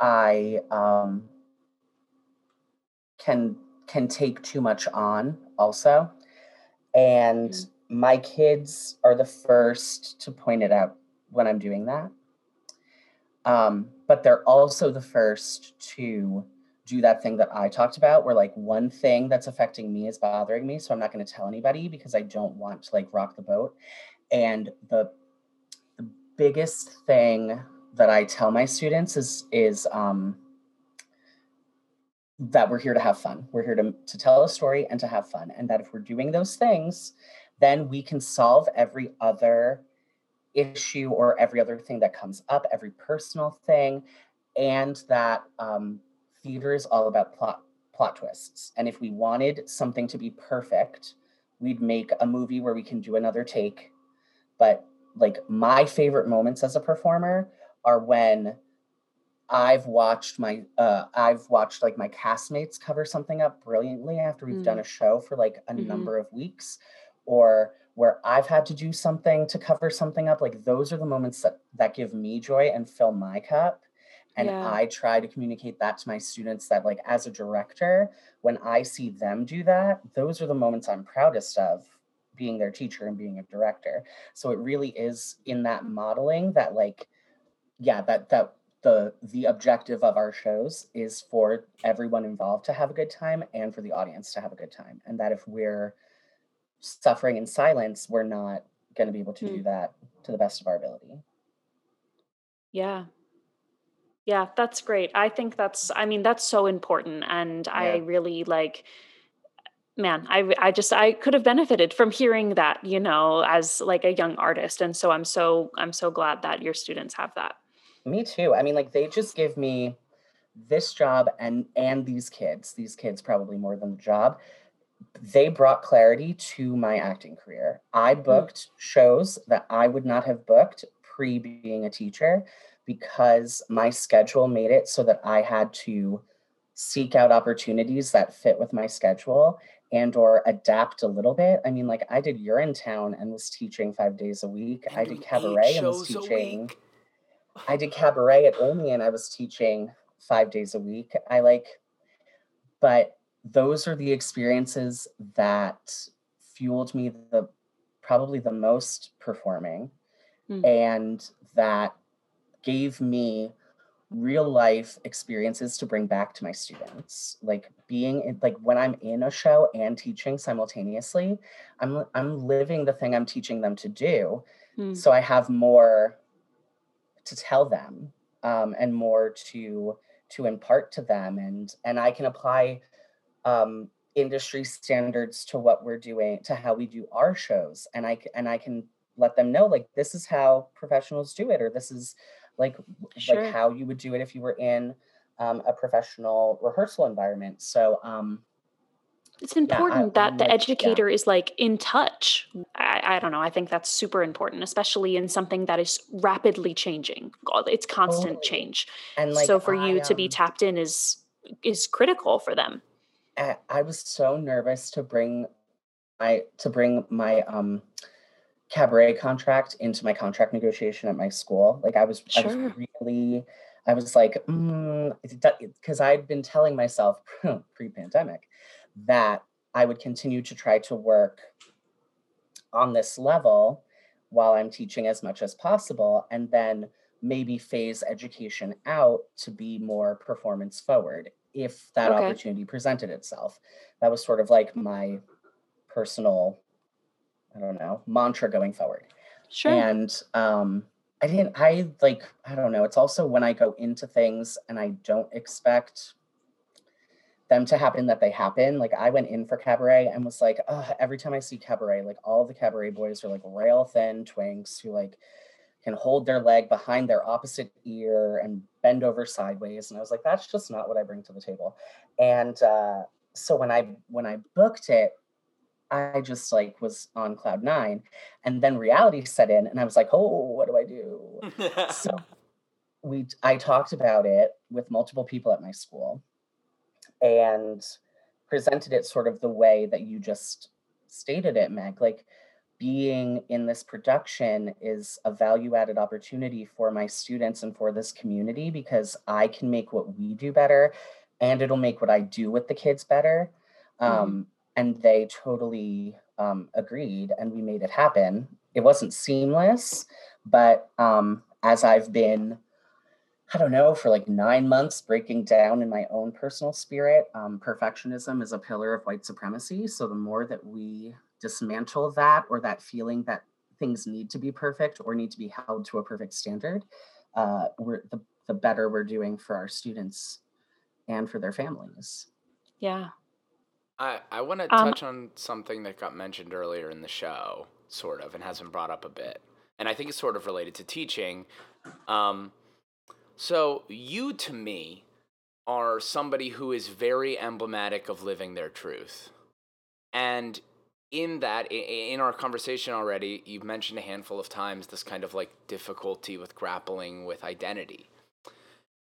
I um can can take too much on also. And mm-hmm. my kids are the first to point it out when i'm doing that um, but they're also the first to do that thing that i talked about where like one thing that's affecting me is bothering me so i'm not going to tell anybody because i don't want to like rock the boat and the the biggest thing that i tell my students is is um, that we're here to have fun. We're here to, to tell a story and to have fun. And that if we're doing those things, then we can solve every other issue or every other thing that comes up, every personal thing. And that um, theater is all about plot plot twists. And if we wanted something to be perfect, we'd make a movie where we can do another take. But like my favorite moments as a performer are when I've watched my uh I've watched like my castmates cover something up brilliantly after we've mm. done a show for like a mm-hmm. number of weeks or where I've had to do something to cover something up like those are the moments that that give me joy and fill my cup and yeah. I try to communicate that to my students that like as a director when I see them do that those are the moments I'm proudest of being their teacher and being a director. So it really is in that modeling that like yeah, that that the the objective of our shows is for everyone involved to have a good time and for the audience to have a good time. And that if we're suffering in silence, we're not going to be able to mm. do that to the best of our ability. Yeah. Yeah, that's great. I think that's I mean that's so important and yeah. I really like man, I I just I could have benefited from hearing that, you know, as like a young artist and so I'm so I'm so glad that your students have that. Me too. I mean like they just give me this job and and these kids, these kids probably more than the job. They brought clarity to my acting career. I mm. booked shows that I would not have booked pre being a teacher because my schedule made it so that I had to seek out opportunities that fit with my schedule and or adapt a little bit. I mean, like I did Urinetown and was teaching five days a week. And I did cabaret and was teaching. I did cabaret at Olney and I was teaching five days a week. I like, but those are the experiences that fueled me the probably the most performing mm. and that gave me real life experiences to bring back to my students like being in, like when i'm in a show and teaching simultaneously i'm i'm living the thing i'm teaching them to do mm. so i have more to tell them um, and more to to impart to them and and i can apply um, industry standards to what we're doing to how we do our shows and i and i can let them know like this is how professionals do it or this is like sure. like how you would do it if you were in um, a professional rehearsal environment. So um, it's important yeah, I, that the educator yeah. is like in touch. I, I, don't know. I think that's super important, especially in something that is rapidly changing. It's constant totally. change. And like, so for I, you to be um tapped in is is critical for them. I, I was so nervous to bring my to bring my um cabaret contract into my contract negotiation at my school. Like I was, sure. I was really, I was like, because mm, I'd been telling myself pre-pandemic that I would continue to try to work on this level while I'm teaching as much as possible, and then maybe phase education out to be more performance forward if that okay. opportunity presented itself. That was sort of like my personal I don't know, mantra going forward. Sure. And um, I didn't, I like, I don't know. It's also when I go into things and I don't expect them to happen that they happen. Like I went in for cabaret and was like, oh, every time I see cabaret, like all the cabaret boys are like rail thin twinks who like can hold their leg behind their opposite ear and bend over sideways. And I was like, that's just not what I bring to the table. And uh, so when I when I booked it, I just like was on cloud nine. And then reality set in and I was like, oh, what do I do? so we I talked about it with multiple people at my school and presented it sort of the way that you just stated it, Meg. Like being in this production is a value added opportunity for my students and for this community because I can make what we do better and it'll make what I do with the kids better. Mm-hmm. Um, and they totally um, agreed and we made it happen it wasn't seamless but um, as i've been i don't know for like nine months breaking down in my own personal spirit um, perfectionism is a pillar of white supremacy so the more that we dismantle that or that feeling that things need to be perfect or need to be held to a perfect standard uh, we're the, the better we're doing for our students and for their families yeah I, I want to um, touch on something that got mentioned earlier in the show, sort of, and has been brought up a bit. And I think it's sort of related to teaching. Um, so, you to me are somebody who is very emblematic of living their truth. And in that, in our conversation already, you've mentioned a handful of times this kind of like difficulty with grappling with identity.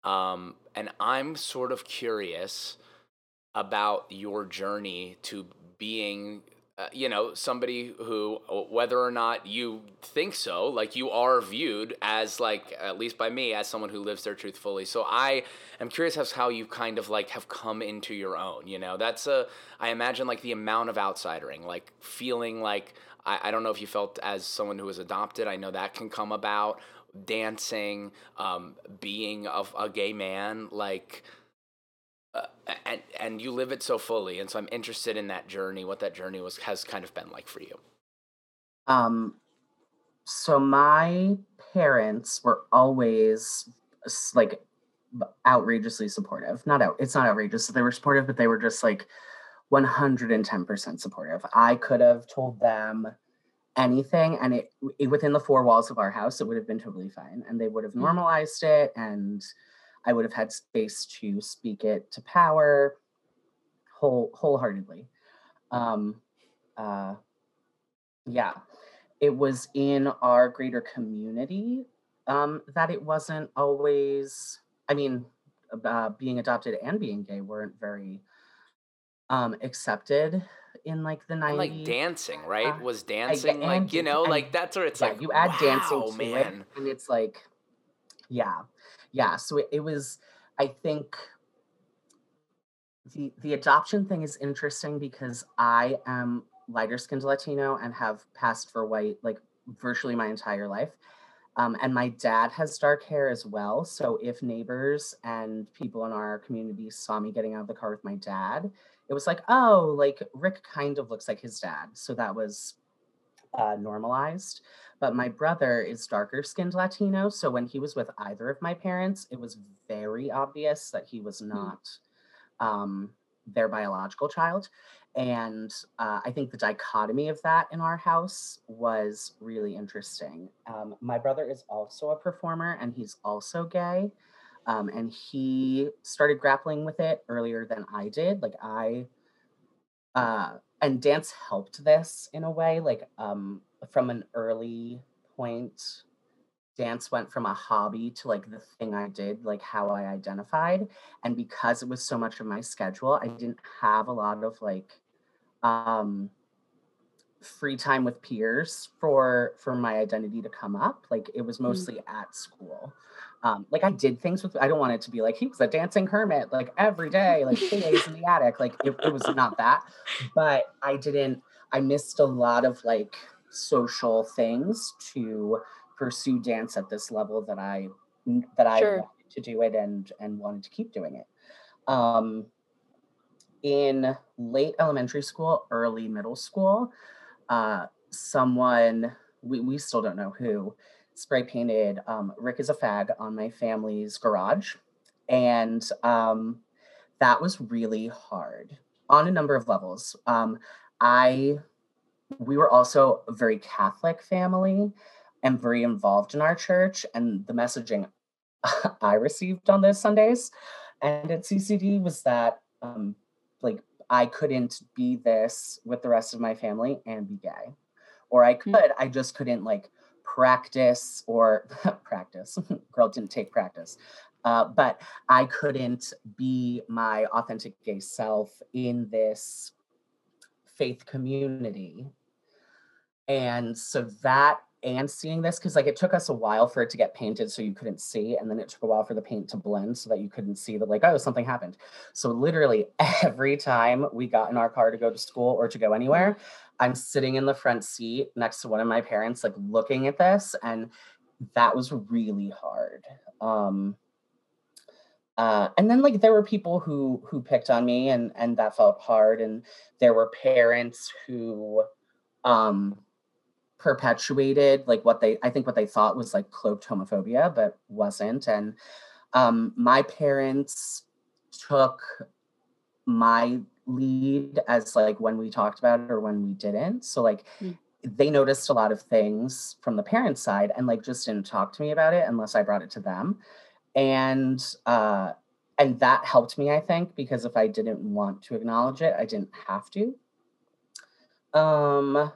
Um, and I'm sort of curious about your journey to being uh, you know, somebody who, whether or not you think so, like you are viewed as like, at least by me, as someone who lives their truth fully. So I am curious as how you kind of like have come into your own. You know, that's a, I imagine like the amount of outsidering, like feeling like, I, I don't know if you felt as someone who was adopted. I know that can come about. Dancing, um, being a, a gay man, like uh, and and you live it so fully and so i'm interested in that journey what that journey was has kind of been like for you. Um so my parents were always like outrageously supportive. Not out it's not outrageous they were supportive but they were just like 110% supportive. I could have told them anything and it, it within the four walls of our house it would have been totally fine and they would have mm. normalized it and I would have had space to speak it to power whole wholeheartedly. Um, uh, yeah, it was in our greater community um, that it wasn't always. I mean, uh, being adopted and being gay weren't very um, accepted in like the 90s. like dancing, right? Uh, was dancing like, you know, like that's where it's yeah, like you add wow, dancing to man. it and it's like yeah yeah so it, it was i think the the adoption thing is interesting because i am lighter skinned latino and have passed for white like virtually my entire life um, and my dad has dark hair as well so if neighbors and people in our community saw me getting out of the car with my dad it was like oh like rick kind of looks like his dad so that was uh, normalized but my brother is darker skinned Latino. So when he was with either of my parents, it was very obvious that he was hmm. not um, their biological child. And uh, I think the dichotomy of that in our house was really interesting. Um, my brother is also a performer and he's also gay. Um, and he started grappling with it earlier than I did. Like, I, uh, and dance helped this in a way. Like, um, from an early point dance went from a hobby to like the thing I did, like how I identified. And because it was so much of my schedule, I didn't have a lot of like um free time with peers for for my identity to come up. Like it was mm. mostly mm-hmm. at school. Um, like I did things with I don't want it to be like he was a dancing hermit like every day, like days in the attic. Like it, it was not that. But I didn't I missed a lot of like social things to pursue dance at this level that I that I sure. wanted to do it and and wanted to keep doing it. Um, in late elementary school, early middle school, uh, someone we, we still don't know who spray painted um, Rick is a fag on my family's garage. And um, that was really hard on a number of levels. Um, I we were also a very Catholic family and very involved in our church. And the messaging I received on those Sundays and at CCD was that um, like I couldn't be this with the rest of my family and be gay. Or I hmm. could, I just couldn't like practice or practice. Girl didn't take practice. Uh, but I couldn't be my authentic gay self in this faith community and so that and seeing this, because like it took us a while for it to get painted so you couldn't see. And then it took a while for the paint to blend so that you couldn't see that, like, oh, something happened. So literally every time we got in our car to go to school or to go anywhere, I'm sitting in the front seat next to one of my parents, like looking at this. And that was really hard. Um, uh, and then like there were people who who picked on me and and that felt hard and there were parents who um perpetuated like what they I think what they thought was like cloaked homophobia, but wasn't. And um, my parents took my lead as like when we talked about it or when we didn't. So like mm. they noticed a lot of things from the parents' side and like just didn't talk to me about it unless I brought it to them. And uh and that helped me, I think, because if I didn't want to acknowledge it, I didn't have to. Um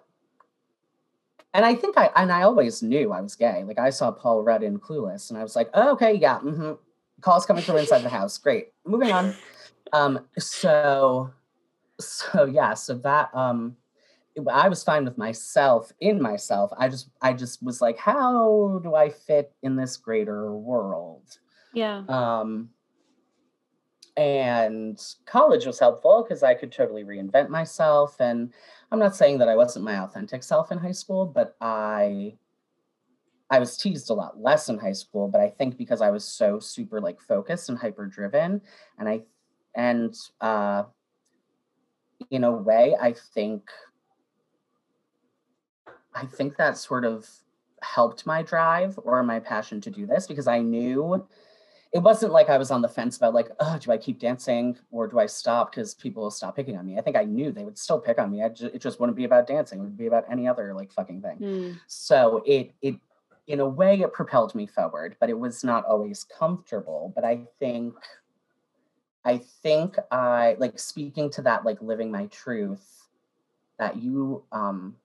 and I think I and I always knew I was gay. Like I saw Paul Rudd in Clueless, and I was like, oh, okay, yeah, mm-hmm. calls coming from inside the house. Great, moving on. Um, so, so yeah, so that um, I was fine with myself in myself. I just I just was like, how do I fit in this greater world? Yeah. Um and college was helpful because I could totally reinvent myself. And I'm not saying that I wasn't my authentic self in high school, but I I was teased a lot less in high school, but I think because I was so super like focused and hyper driven and I and uh in a way I think I think that sort of helped my drive or my passion to do this because I knew it wasn't like I was on the fence about like, oh, do I keep dancing or do I stop because people will stop picking on me? I think I knew they would still pick on me. I just, it just wouldn't be about dancing. It would be about any other like fucking thing. Mm. So it it in a way it propelled me forward, but it was not always comfortable. But I think I think I like speaking to that like living my truth that you um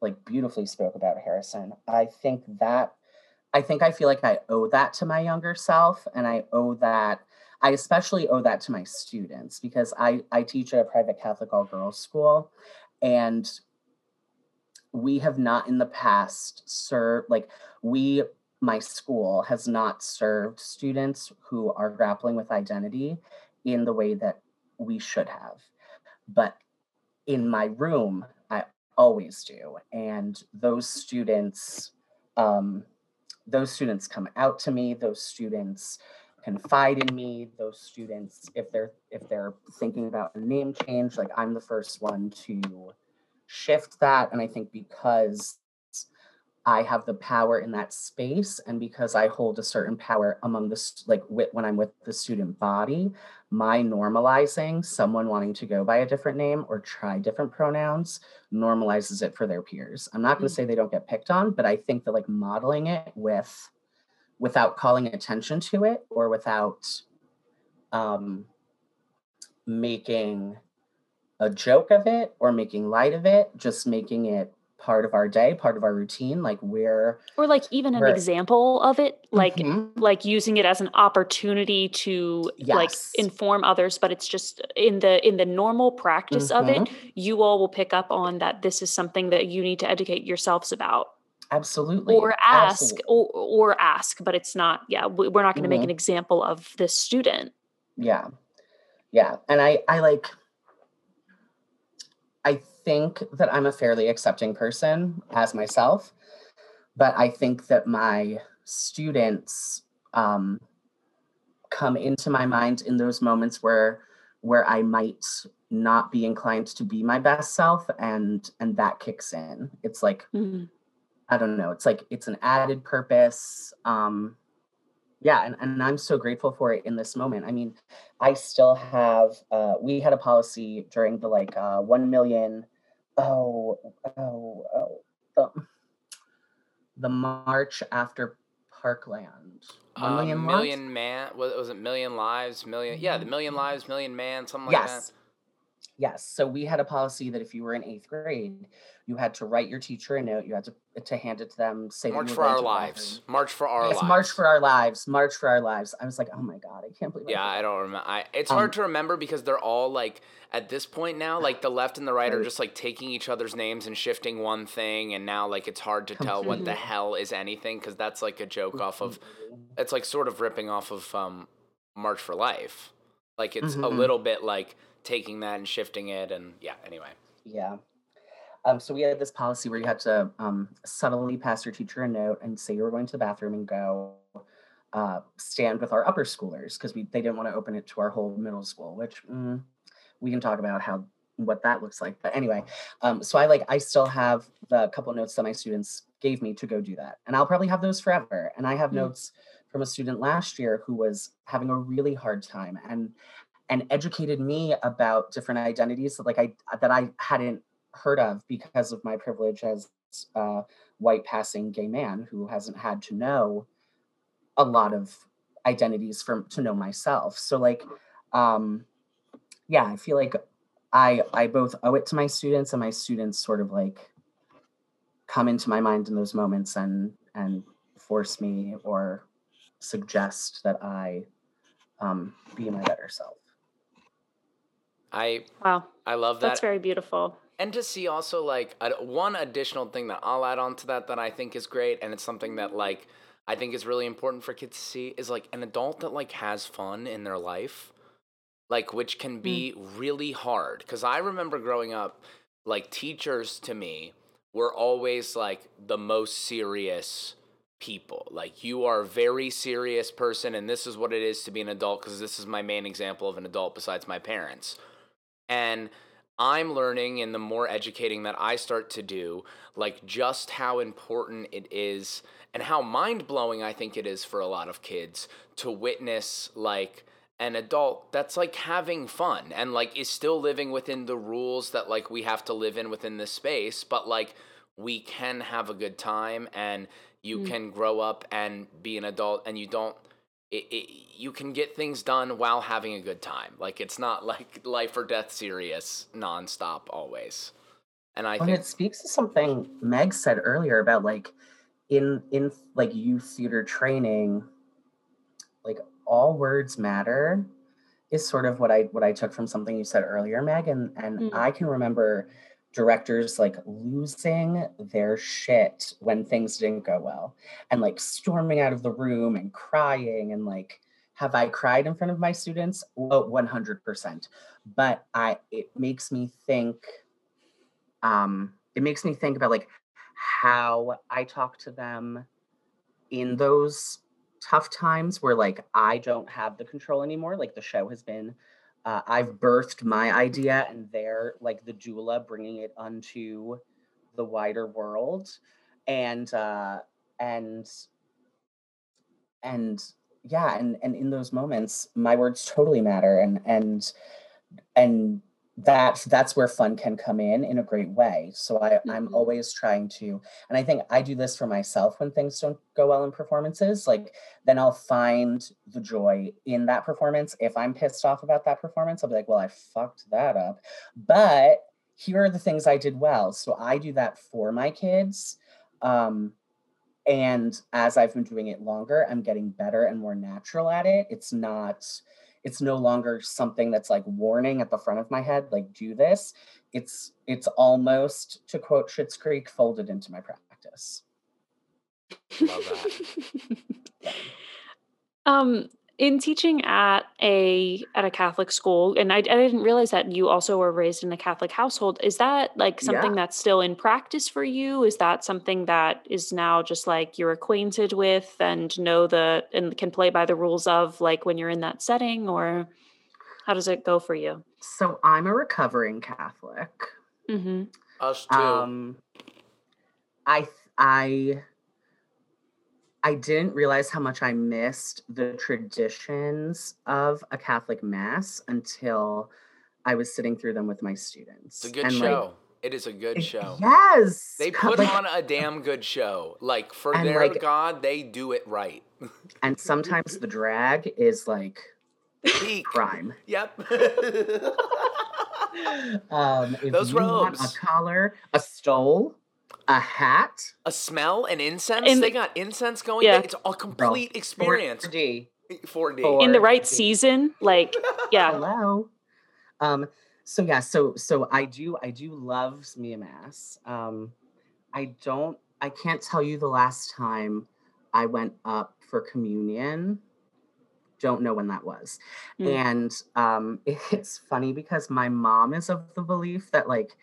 like beautifully spoke about Harrison. I think that I think I feel like I owe that to my younger self and I owe that I especially owe that to my students because I I teach at a private Catholic all girls school and we have not in the past served like we my school has not served students who are grappling with identity in the way that we should have. But in my room i always do and those students um, those students come out to me those students confide in me those students if they're if they're thinking about a name change like i'm the first one to shift that. And I think because I have the power in that space and because I hold a certain power among this, like when I'm with the student body, my normalizing someone wanting to go by a different name or try different pronouns normalizes it for their peers. I'm not going to mm. say they don't get picked on, but I think that like modeling it with without calling attention to it or without um making a joke of it or making light of it, just making it part of our day, part of our routine, like we're or like even an example of it, like mm-hmm. like using it as an opportunity to yes. like inform others, but it's just in the in the normal practice mm-hmm. of it, mm-hmm. you all will pick up on that this is something that you need to educate yourselves about. Absolutely. Or ask Absolutely. Or, or ask, but it's not yeah, we're not going to mm-hmm. make an example of this student. Yeah. Yeah, and I I like I think that I'm a fairly accepting person as myself, but I think that my students um, come into my mind in those moments where where I might not be inclined to be my best self and and that kicks in. It's like mm-hmm. I don't know, it's like it's an added purpose. Um yeah and, and i'm so grateful for it in this moment. I mean i still have uh, we had a policy during the like uh, 1 million oh oh oh the, the march after parkland. One million, million man was, was it million lives million yeah the million lives million man something like yes. that yes. So we had a policy that if you were in eighth grade you had to write your teacher a note. You had to to hand it to them. Say March for our lives. March for our yes, lives. March for our lives. March for our lives. I was like, oh my god, I can't believe. Yeah, I, I don't remember. I, it's um, hard to remember because they're all like at this point now, like the left and the right are just like taking each other's names and shifting one thing, and now like it's hard to tell what the hell is anything because that's like a joke off of. It's like sort of ripping off of um, March for Life. Like it's mm-hmm. a little bit like taking that and shifting it, and yeah. Anyway. Yeah. Um, so we had this policy where you had to um, subtly pass your teacher a note and say you were going to the bathroom and go uh, stand with our upper schoolers because we they didn't want to open it to our whole middle school, which mm, we can talk about how what that looks like. But anyway, um, so I like I still have the couple notes that my students gave me to go do that, and I'll probably have those forever. And I have mm. notes from a student last year who was having a really hard time and and educated me about different identities that like I that I hadn't heard of because of my privilege as a white passing gay man who hasn't had to know a lot of identities from to know myself. So like um yeah, I feel like I I both owe it to my students and my students sort of like come into my mind in those moments and and force me or suggest that I um, be my better self. I wow, I love that. That's very beautiful and to see also like a, one additional thing that I'll add on to that that I think is great, and it's something that like I think is really important for kids to see is like an adult that like has fun in their life, like which can be mm. really hard. Because I remember growing up, like teachers to me were always like the most serious people. Like you are a very serious person, and this is what it is to be an adult. Because this is my main example of an adult besides my parents, and I'm learning and the more educating that I start to do, like just how important it is and how mind blowing I think it is for a lot of kids to witness like an adult that's like having fun and like is still living within the rules that like we have to live in within this space, but like we can have a good time and you mm. can grow up and be an adult and you don't it, it, you can get things done while having a good time. Like it's not like life or death serious nonstop always. And I think it speaks to something Meg said earlier about like in in like youth theater training, like all words matter is sort of what I what I took from something you said earlier, Meg. And and mm. I can remember directors like losing their shit when things didn't go well and like storming out of the room and crying and like have i cried in front of my students? Oh, 100% but i it makes me think um it makes me think about like how i talk to them in those tough times where like i don't have the control anymore like the show has been uh, I've birthed my idea and they're like the doula bringing it unto the wider world. And, uh, and, and yeah, and, and in those moments, my words totally matter. And, and, and that that's where fun can come in in a great way. So i mm-hmm. i'm always trying to and i think i do this for myself when things don't go well in performances like then i'll find the joy in that performance. If i'm pissed off about that performance i'll be like well i fucked that up. But here are the things i did well. So i do that for my kids um and as i've been doing it longer i'm getting better and more natural at it. It's not it's no longer something that's like warning at the front of my head like do this. It's it's almost to quote Schitt's Creek folded into my practice. Love that. Um in teaching at a at a Catholic school, and I, I, didn't realize that you also were raised in a Catholic household. Is that like something yeah. that's still in practice for you? Is that something that is now just like you're acquainted with and know the and can play by the rules of like when you're in that setting, or how does it go for you? So I'm a recovering Catholic. Mm-hmm. Us too. Um, I I I didn't realize how much I missed the traditions of a Catholic Mass until I was sitting through them with my students. It's a good and show. Like, it is a good show. Yes. They put like, on a damn good show. Like for their like, God, they do it right. and sometimes the drag is like Peak. crime. Yep. um, if Those you robes. want a collar, a stole, a hat, a smell, an incense. In, they got incense going. Yeah. It's a complete Bro, experience. 4D. 4D. In the right season, like yeah. Hello. Um. So yeah. So so I do I do love Mia Mass. Um. I don't. I can't tell you the last time I went up for communion. Don't know when that was. Mm. And um, it's funny because my mom is of the belief that like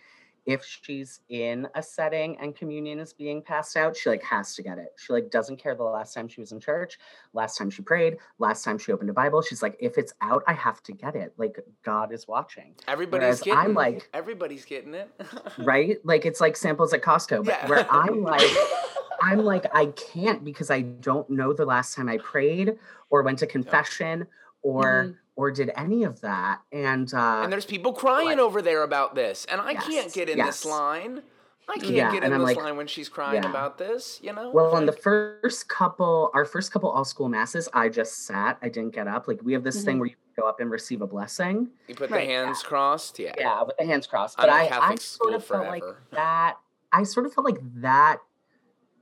if she's in a setting and communion is being passed out, she like has to get it. She like doesn't care the last time she was in church, last time she prayed, last time she opened a Bible. She's like, if it's out, I have to get it. Like God is watching. Everybody's Whereas getting I'm like everybody's getting it. right? Like it's like samples at Costco. But yeah. where I'm like I'm like, I can't because I don't know the last time I prayed or went to confession or mm-hmm or did any of that. And uh, and there's people crying like, over there about this, and I yes, can't get in yes. this line. I can't yeah, get in this like, line when she's crying yeah. about this, you know? Well, on the first couple, our first couple all school masses, I just sat. I didn't get up. Like we have this mm-hmm. thing where you go up and receive a blessing. You put right, the hands yeah. crossed, yeah. Yeah, with the hands crossed. But I, I sort of forever. felt like that. I sort of felt like that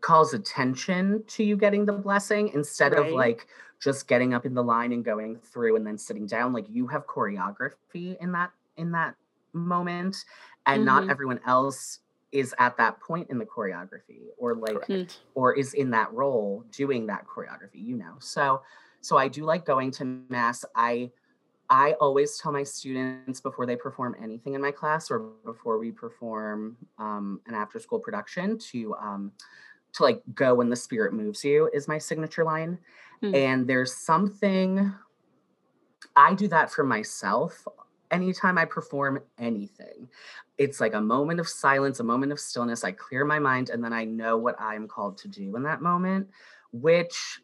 calls attention to you getting the blessing instead right. of like just getting up in the line and going through and then sitting down like you have choreography in that in that moment and Mhm. not everyone else is at that point in the choreography or like Correct. or is in that role doing that choreography you know so so i do like going to mass i i always tell my students before they perform anything in my class or before we perform um, an after school production to um, to like go when the spirit moves you is my signature line Hmm. and there's something i do that for myself anytime i perform anything. It's like a moment of silence a moment of stillness. I clear my mind and then i know what i'm called to do in that moment which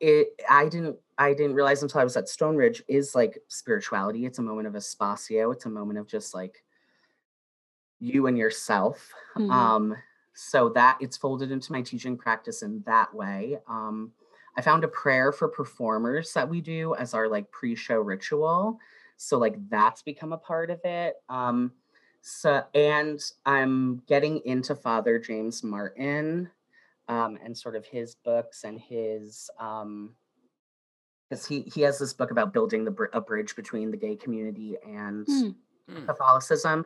it i didn't i didn't realize until i was at stone ridge is like spirituality. It's a moment of espacio. It's a moment of just like you and yourself. Mhm. um so that it's folded into my teaching practice in that way. Um i found a prayer for performers that we do as our like pre-show ritual so like that's become a part of it um so and i'm getting into father james martin um and sort of his books and his um because he he has this book about building the br- a bridge between the gay community and. Hmm. Catholicism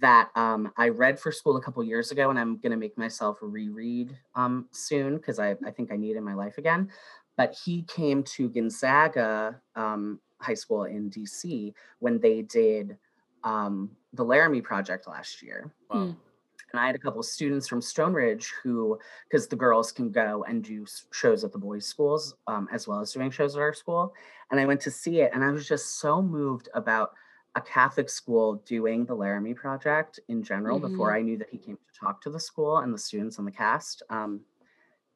that um, I read for school a couple years ago, and I'm going to make myself reread um, soon because I, I think I need it in my life again. But he came to Gonzaga um, High School in DC when they did um, the Laramie Project last year. Wow. And I had a couple students from Stone Ridge who, because the girls can go and do shows at the boys' schools um, as well as doing shows at our school. And I went to see it, and I was just so moved about a Catholic school doing the Laramie Project in general before I knew that he came to talk to the school and the students and the cast. Um,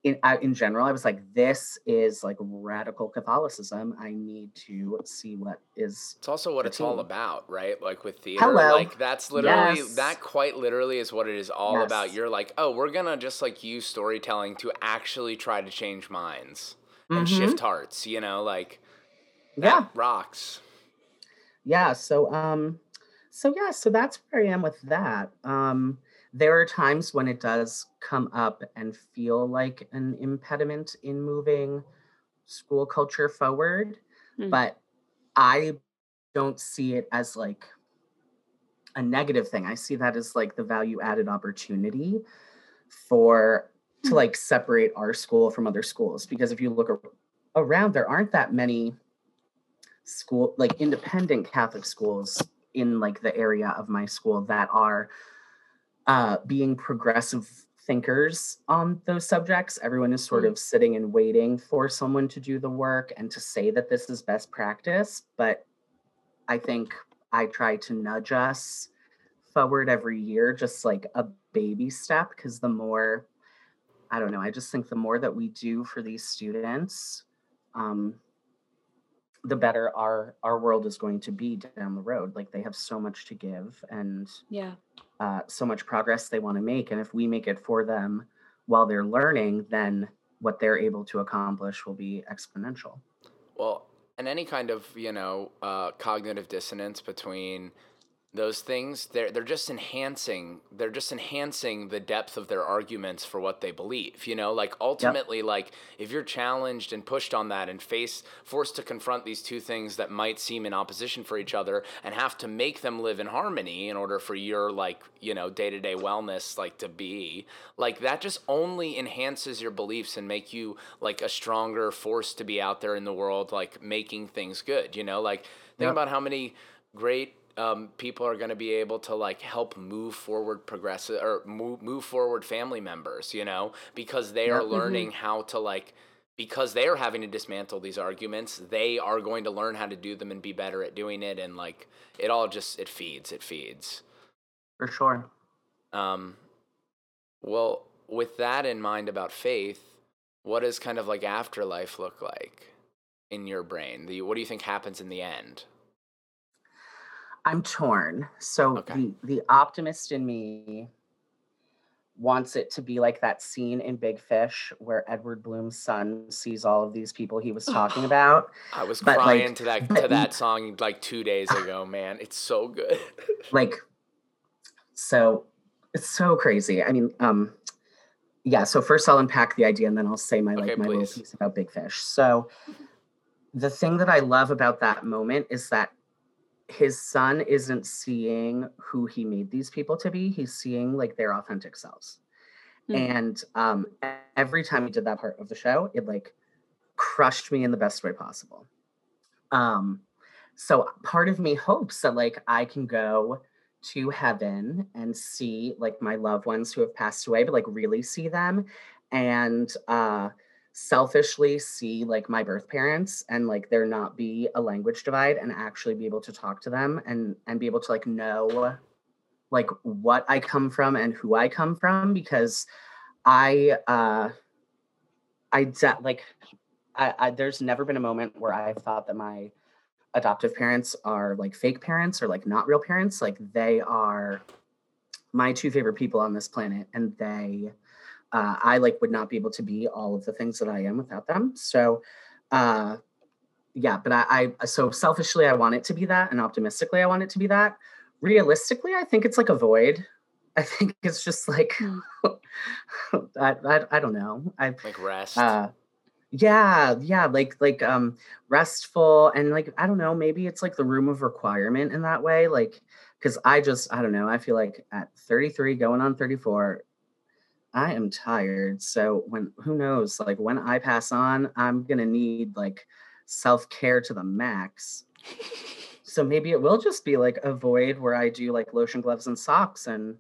in, I, in general, I was like, this is like radical Catholicism. I need to see what is. It's also what it's all about, right? Like with theater, Hello. like that's literally Yes. that quite literally is what it is all about. You're like, oh, we're gonna just like use storytelling to actually try to change minds and shift hearts. You know, like Mm-hmm. Yeah. rocks. Yeah so um so yeah so that's where i am with that um there are times when it does come up and feel like an impediment in moving school culture forward Hmm. but i don't see it as like a negative thing i see that as like the value added opportunity for to Hmm. like separate our school from other schools because if you look ar- around there aren't that many school like independent catholic schools in like the area of my school that are uh being progressive thinkers on those subjects everyone is sort Mm. of sitting and waiting for someone to do the work and to say that this is best practice but i think i try to nudge us forward every year just like a baby step because the more i don't know i just think the more that we do for these students um, the better our our world is going to be down the road like they have so much to give and Yeah. uh, so much progress they want to make and if we make it for them while they're learning then what they're able to accomplish will be exponential Well, and any kind of you know uh, cognitive dissonance between those things, they're they're just enhancing. They're just enhancing the depth of their arguments for what they believe. You know, like ultimately, like if you're challenged and pushed on that and face forced to confront these two things that might seem in opposition for each other and have to make them live in harmony in order for your like you know day to day wellness like to be like that just only enhances your beliefs and make you like a stronger force to be out there in the world like making things good you know like think Yep. about how many great um, people are going to be able to like help move forward progressive or move, move forward family members you know because they are. Mhm. learning how to like because they are having to dismantle these arguments they are going to learn how to do them and be better at doing it and like it all just it feeds it feeds for sure um, well, with that in mind about faith, what does kind of like afterlife look like in your brain? The, what do you think happens in the end? I'm torn so Okay. the the optimist in me wants it to be like that scene in big fish where edward bloom's son sees all of these people he was talking about I was But, crying like, to that to that song like two days ago, man. It's so good. like so it's so crazy i mean um yeah so first i'll unpack the idea and then i'll say my like Okay, my little piece about big fish so the thing that i love about that moment is that his son isn't seeing who he made these people to be he's seeing like their authentic selves. Mm. and um every time he did that part of the show it like crushed me in the best way possible. Um so part of me hopes that like i can go to heaven and see like my loved ones who have passed away but like really see them. And uh selfishly see like my birth parents and like there not be a language divide and actually be able to talk to them and and be able to like know like what I come from and who I come from because I uh I de- like I, I there's never been a moment where I've thought that my adoptive parents are like fake parents or like not real parents. Like they are my two favorite people on this planet and they uh, I like would not be able to be all of the things that I am without them. So, uh, yeah, but I, I, so selfishly I want it to be that, and optimistically I want it to be that. Realistically, I think it's like a void. I think it's just like. I, I, I don't know. I like rest. Uh, yeah, yeah, like like um restful and like I don't know, maybe it's like the room of requirement in that way, like because I just I don't know. I feel like at 33, going on 34, I am tired. So when who knows, like when I pass on, I'm gonna need like self-care to the max. so maybe it will just be like a void where I do like lotion, gloves, and socks and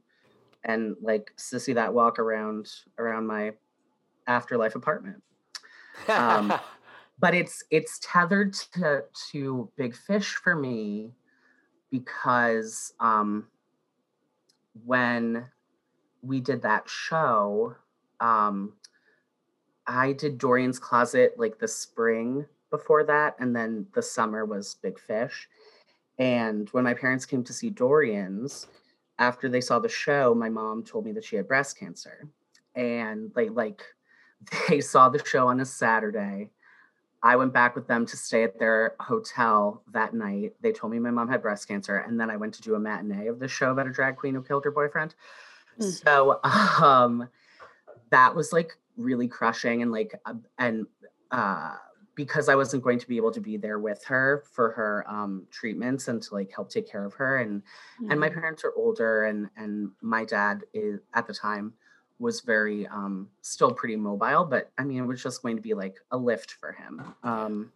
and like sissy that walk around around my afterlife apartment. Um, but it's it's tethered to to big fish for me because um when we did that show, um, I did Dorian's Closet like the spring before that, and then the summer was Big Fish. And when my parents came to see Dorian's, after they saw the show, my mom told me that she had breast cancer. And they like they saw the show on a Saturday. I went back with them to stay at their hotel that night. They told me my mom had breast cancer, and then I went to do a matinee of the show about a drag queen who killed her boyfriend. Mm. So um, that was like really crushing and like uh, and uh, because I wasn't going to be able to be there with her for her um, treatments and to like help take care of her and mm-hmm. and my mm-hmm. parents are older and and my dad is at the time was very um, still pretty mobile but I mean it was just going to be like a lift for him um,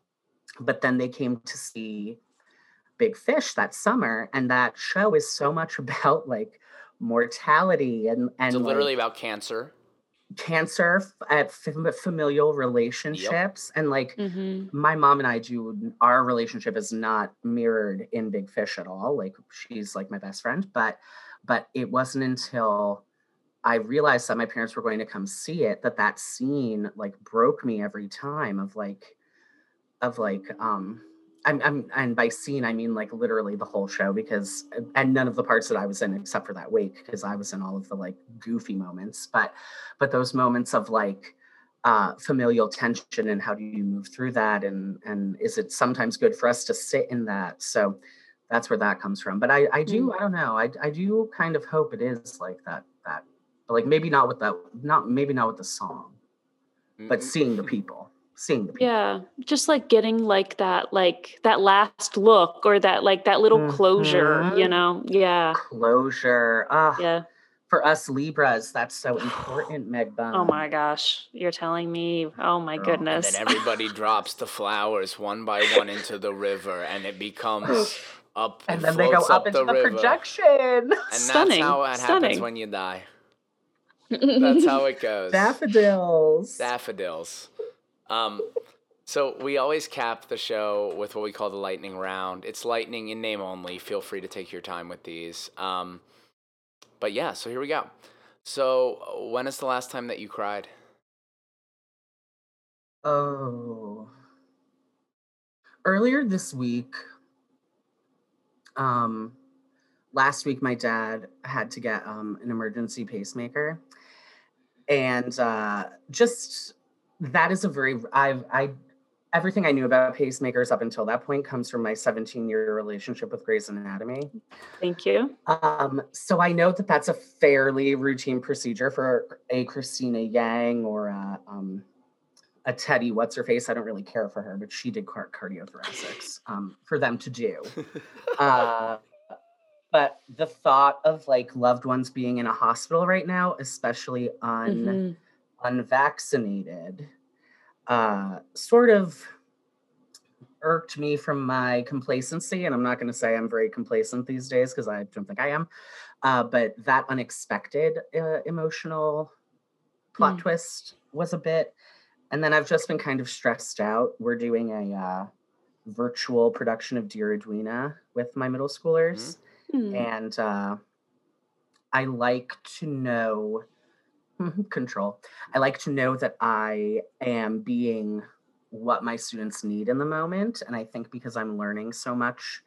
but then they came to see Big Fish that summer and that show is so much about like mortality and and so literally like, about cancer cancer at familial relationships yep. and like mm-hmm. my mom and i do our relationship is not mirrored in big fish at all like she's like my best friend but but it wasn't until i realized that my parents were going to come see it that that scene like broke me every time of like of like um I'm, I'm, and by scene I mean like literally the whole show because and none of the parts that I was in except for that wake because I was in all of the like goofy moments. But but those moments of like uh, familial tension and how do you move through that and and is it sometimes good for us to sit in that? So that's where that comes from. But I I do mm. I don't know. I I do kind of hope it is like that that but like maybe not with that not maybe not with the song but seeing the people seeing the people. Yeah, just like getting like that, like that last look or that like that little mm-hmm. closure, you know? Yeah. Closure. Uh, yeah. For us Libras, that's so important, Meg Bunn. Oh my gosh, you're telling me. Oh my Girl. goodness. And then everybody drops the flowers one by one into the river, and it becomes up. And then they go up, up into the, the projection. And Stunning. that's how it Stunning. happens when you die. That's how it goes. Daffodils. Daffodils. Um, so we always cap the show with what we call the lightning round. It's lightning in name only. Feel free to take your time with these. Um, but yeah, so here we go. So when is the last time that you cried? Oh, earlier this week. Um, last week my dad had to get um an emergency pacemaker, and uh, just that is a very I've I everything I knew about pacemakers up until that point comes from my 17 year relationship with Grey's Anatomy. Thank you. Um, so I know that that's a fairly routine procedure for a Cristina Yang or a, um, a Teddy, what's her face? I don't really care for her, but she did car- cardiothoracics um, for them to do. uh, but the thought of like loved ones being in a hospital right now, especially un Mhm. Unvaccinated, uh, sort of irked me from my complacency. And I'm not going to say I'm very complacent these days because I don't think I am. Uh, but that unexpected uh, emotional plot Mm. twist was a bit. And then I've just been kind of stressed out. We're doing a uh, virtual production of Dear Edwina with my middle schoolers Mm. and uh, I like to know control. I like to know that I am being what my students need in the moment, and I think because I'm learning so much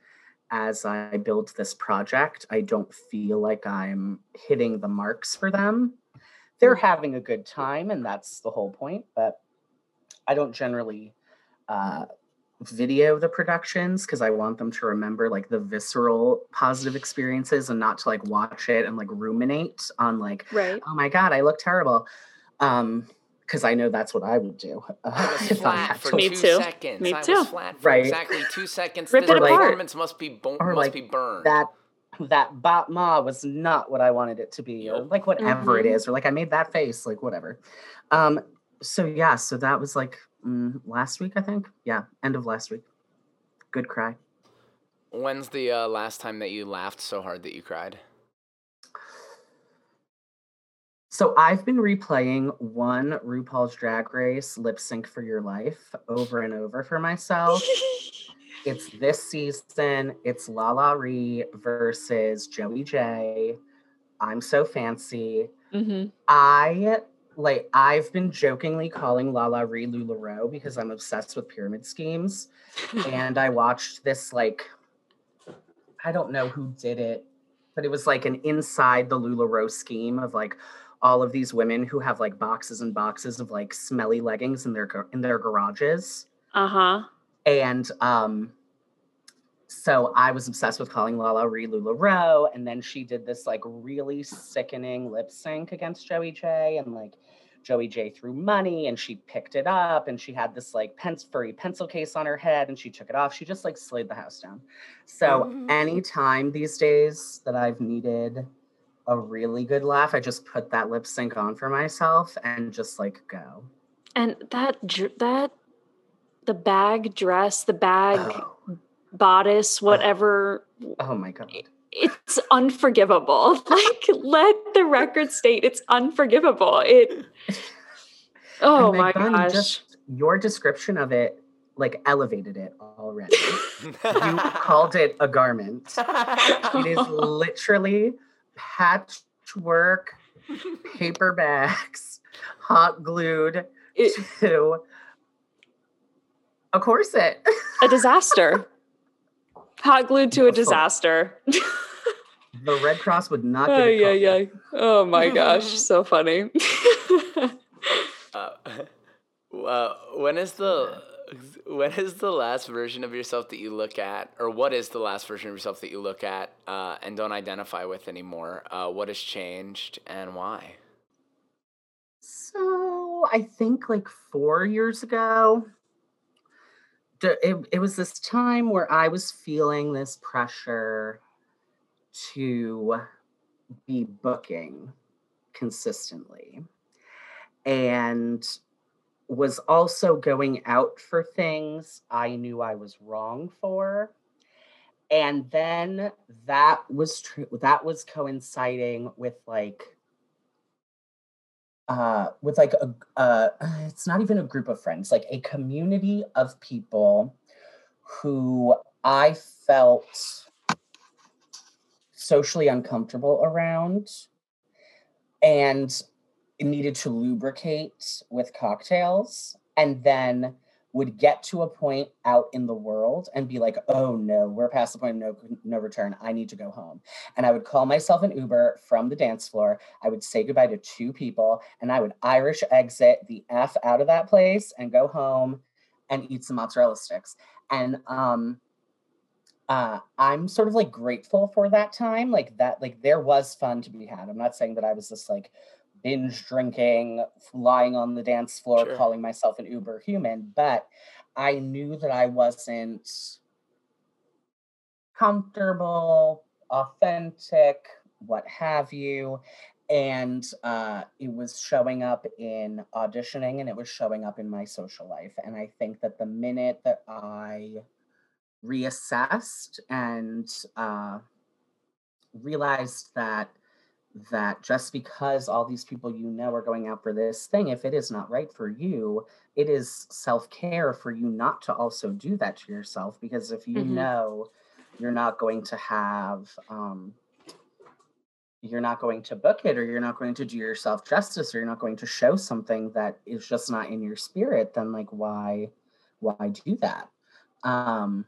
as I build this project, I don't feel like I'm hitting the marks for them. They're having a good time, and that's the whole point. But I don't generally uh, video the productions because I want them to remember like the visceral positive experiences and not to like watch it and like ruminate on like, Right. oh my god, I look terrible. Um, because I know that's what I would do. I uh, was if I had for to. Me two too. seconds. Me I too. flat for Right. exactly two seconds. Rip the it apart. performance must be bo- must like, be burned. that that bot ma was not what I wanted it to be, or like whatever it Mhm. is, or like I made that face, like whatever. Um, so yeah, so that was like mm, last week, I think. Yeah, end of last week. Good cry. When's the uh, last time that you laughed so hard that you cried? So I've been replaying one RuPaul's Drag Race lip sync for your life over and over for myself. it's this season. It's LaLa Ri versus Joey Jay. I'm so fancy. hmm I like I've been jokingly calling LaLa Ri LuLaRoe because I'm obsessed with pyramid schemes. and I watched this like I don't know who did it, but it was like an inside the LuLaRoe scheme of like all of these women who have like boxes and boxes of like smelly leggings in their in their garages. Uh huh. And um so I was obsessed with calling LaLa Ri LuLaRoe, and then she did this like really sickening lip sync against Joey Jay, and like Joey Jay threw money, and she picked it up, and she had this like pen- furry pencil case on her head, and she took it off. She just like slayed the house down. So Mhm. anytime these days that I've needed a really good laugh, I just put that lip sync on for myself and just like go. And that that the bag dress, the bag Oh, bodice, oh. whatever. oh my god. It's unforgivable. Like let the record state it's unforgivable. It. Oh And my then gosh. Just your description of it like elevated it already. you called it a garment. It is literally patchwork paper bags hot glued It- to a corset. a disaster. Hot glued to a disaster. the Red Cross would not give Oh yeah, yeah. Oh my gosh, so funny. uh, uh, when is the when is the last version of yourself that you look at, or what is the last version of yourself that you look at uh, and don't identify with anymore? Uh, what has changed and why? So I think like four years ago, d- it, it was this time where I was feeling this pressure to be booking consistently and was also going out for things I knew I was wrong for. And then that was true that was coinciding with like uh with like a uh it's not even a group of friends like a community of people who i felt socially uncomfortable around and needed to lubricate with cocktails. And then would get to a point out in the world and be like oh no we're past the point of no no return i need to go home and i would call myself an uber from the dance floor I would say goodbye to two people and I would Irish exit the F out of that place and go home and eat some mozzarella sticks. And um uh I'm sort of like grateful for that time. Like that, like there was fun to be had. I'm not saying that I was this like binge drinking, lying on the dance floor, Sure. calling myself an uber human, but I knew that I wasn't comfortable, authentic, what have you. And uh, it was showing up in auditioning and it was showing up in my social life. And I think that the minute that I reassessed and uh, realized that that just because all these people you know are going out for this thing if it is not right for you it is self-care for you not to also do that to yourself because if you Mhm. know you're not going to have um you're not going to book it or you're not going to do yourself justice or you're not going to show something that is just not in your spirit then like why why do that um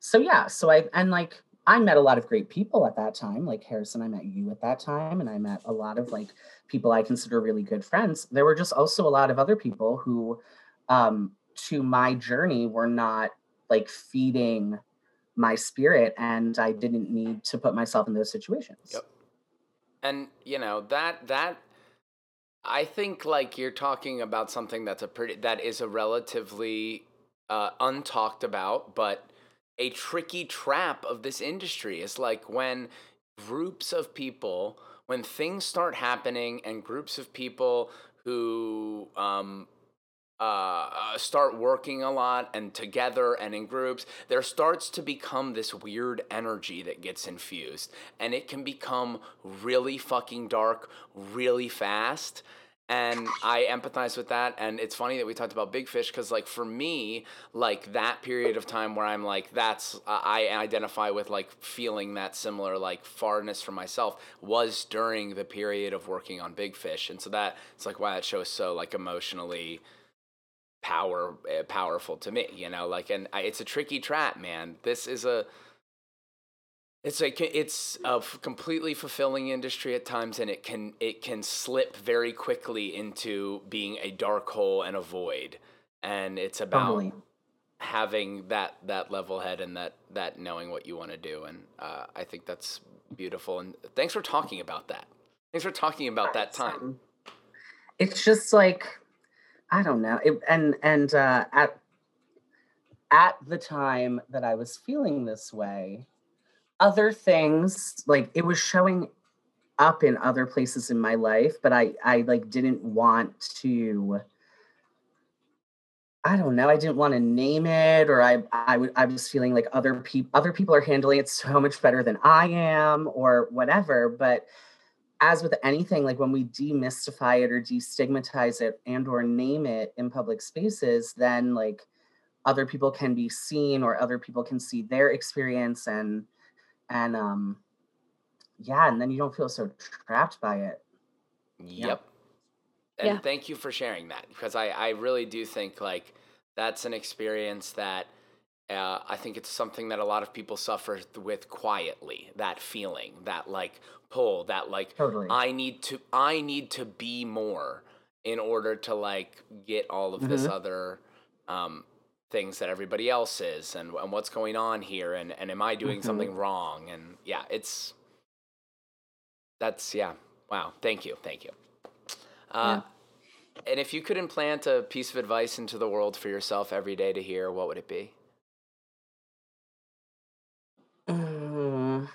so yeah so i and like i met a lot of great people at that time like harrison i met you at that time and i met a lot of like people i consider really good friends there were just also a lot of other people who um to my journey were not like feeding my spirit and i didn't need to put myself in those situations Yep. and you know that that i think like you're talking about something that's a pretty that is a relatively uh, untalked about but a tricky trap of this industry is like when groups of people when things start happening and groups of people who um, uh, uh, start working a lot and together and in groups, there starts to become this weird energy that gets infused. And it can become really fucking dark really fast. And I empathize with that. And it's funny that we talked about Big Fish because, like, for me, like that period of time where I'm like, that's, uh, I identify with like feeling that similar, like, farness for myself was during the period of working on Big Fish. And so that, it's like, why that show is so, like, emotionally power uh, powerful to me you know like and I, it's a tricky trap man this is a it's like it's a f- completely fulfilling industry at times and it can it can slip very quickly into being a dark hole and a void. And it's about having that that level head and that that knowing what you want to do. And uh, i think that's beautiful. And thanks for talking about that. Thanks for talking about that time. It's just like i don't know. It, and and uh at at the time that i was feeling this way other things like it was showing up in other places in my life but i i like didn't want to i don't know i didn't want to name it or i i, would, I was feeling like other people other people are handling it so much better than i am or whatever but as with anything like when we demystify it or destigmatize it and or name it in public spaces then like other people can be seen or other people can see their experience and and um yeah and then you don't feel so trapped by it Yep. And Yeah. thank you for sharing that because I, I really do think like that's an experience that uh, I think it's something that a lot of people suffer th- with quietly. That feeling, that like pull, that like totally I need to I need to be more in order to like get all of this Mhm. other um, things that everybody else is and, and what's going on here and, and am I doing Mhm. something wrong? And yeah it's that's yeah. Wow. Thank you. Thank you. Uh, and if you could implant a piece of advice into the world for yourself every day to hear what would it be? Mm.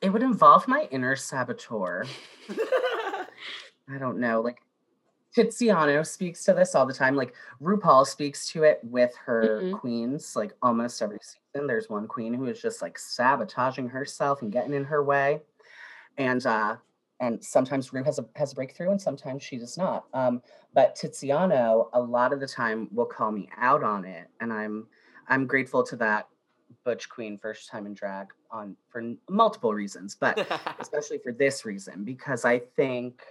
it would involve my inner saboteur. I don't know like tiziano speaks to this all the time like rupaul speaks to it with her Mhm. queens like almost every season there's one queen who is just like sabotaging herself and getting in her way and uh and sometimes Rue has a has a breakthrough and sometimes she does not. Um, but Tiziano a lot of the time will call me out on it, and I'm I'm grateful to that Butch Queen first time in drag on for multiple reasons, but especially for this reason because I think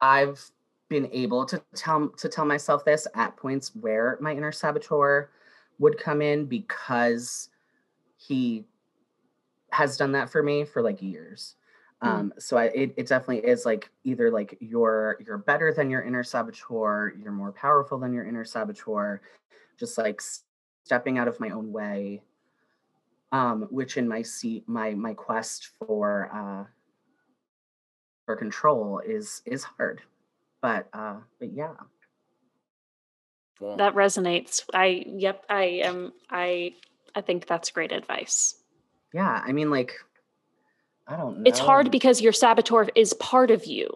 I've been able to tell to tell myself this at points where my inner saboteur would come in because he has done that for me for like years. Mhm. Um, so I, it, it definitely is like either like you're you're better than your inner saboteur, you're more powerful than your inner saboteur, just like stepping out of my own way. Um, which in my seat, my my quest for uh, for control is is hard. But uh but yeah. That resonates. I yep, I am I I think that's great advice. Yeah, I mean like I don't know. It's hard because your saboteur is part of you.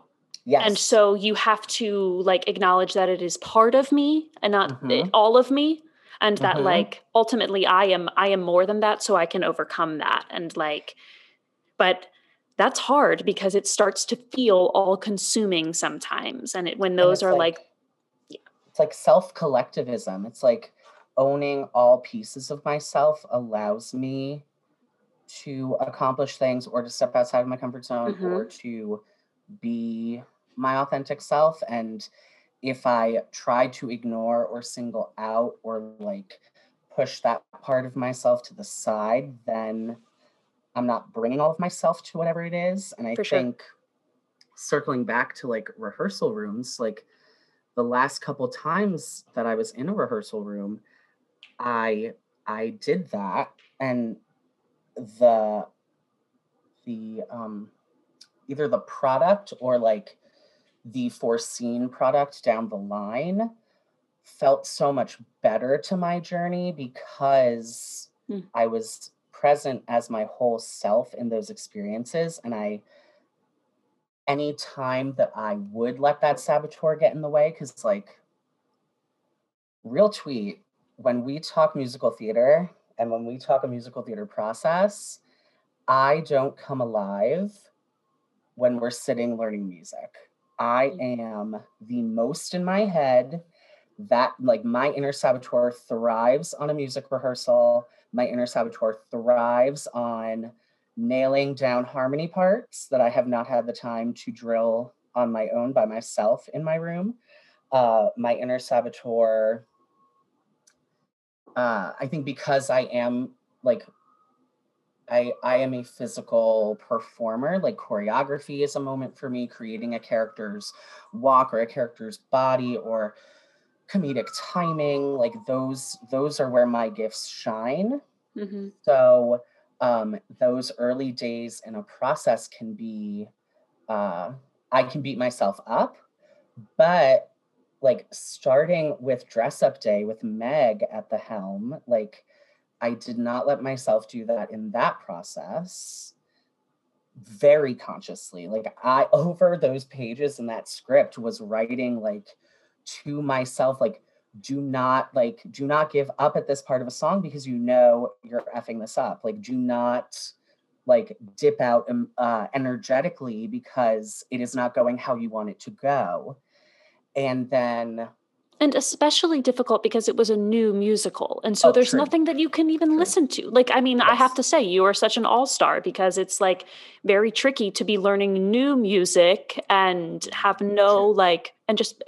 Yes. And so you have to like acknowledge that it is part of me and not Mhm. all of me and that Mhm. like ultimately I am I am more than that so I can overcome that and like but that's hard because it starts to feel all consuming sometimes and it when those are like, it's like self collectivism. It's like owning all pieces of myself allows me to accomplish things or to step outside of my comfort zone Mm-hmm. or to be my authentic self. And if I try to ignore or single out or like push that part of myself to the side, then I'm not bringing all of myself to whatever it is. And I For sure. think circling back to like rehearsal rooms, like the last couple times that I was in a rehearsal room, I I did that and the the um either the product or like the foreseen product down the line felt so much better to my journey because Hmm. I was present as my whole self in those experiences and I any time that I would let that saboteur get in the way cuz like real tweet when we talk musical theater and when we talk a musical theater process I don't come alive when we're sitting learning music. I mm. am the most in my head. That, like, my inner saboteur thrives on a music rehearsal. My inner saboteur thrives on nailing down harmony parts that I have not had the time to drill on my own by myself in my room. Uh, my inner saboteur, uh, I think because I am like I I am a physical performer. Like choreography is a moment for me, creating a character's walk or a character's body or comedic timing. Like those those are where my gifts shine. mhm. So um, those early days in a process can be uh, I can beat myself up, but like starting with dress up day with Meg at the helm, like I did not let myself do that in that process very consciously. Like I over those pages in that script was writing like to myself like do not like do not give up at this part of a song because you know you're effing this up. Like do not like dip out um, uh, energetically because it is not going how you want it to go. And then and especially difficult because it was a new musical and so Oh, there's true. nothing that you can even True. listen to like i mean i have to say you are such an all-star because it's like very tricky to be learning new music and have mm-hmm. no True. like and just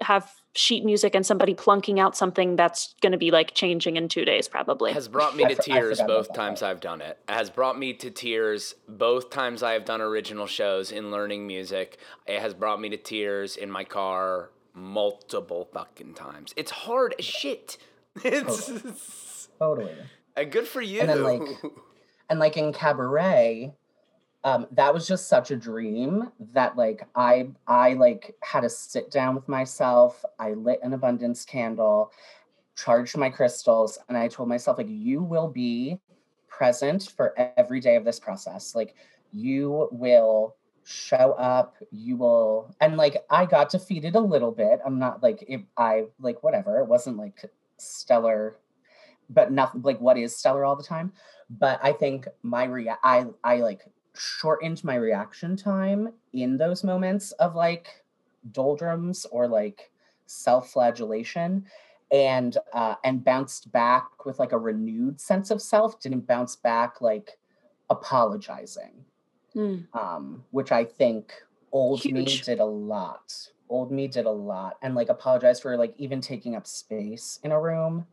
have sheet music and somebody plunking out something that's going to be like changing in two days probably has brought me to I tears forgot both times part. I've done it. Has brought me to tears both times I have done original shows in learning music. It has brought me to tears in my car multiple fucking times. It's hard as shit. It's totally. uh, good for you. And then, like, and like in cabaret um that was just such a dream that like i i like had to sit down with myself i lit an abundance candle charged my crystals and i told myself like you will be present for every day of this process like you will show up you will and like i got defeated a little bit. I'm not like if i like whatever. It wasn't like stellar but nothing like what is stellar all the time. But i think my rea- i i like shortened my reaction time in those moments of like doldrums or like self-flagellation and uh and bounced back with like a renewed sense of self. Didn't bounce back like apologizing Mm. um which i think old me did a lot old me did a lot and like apologized for like even taking up space in a room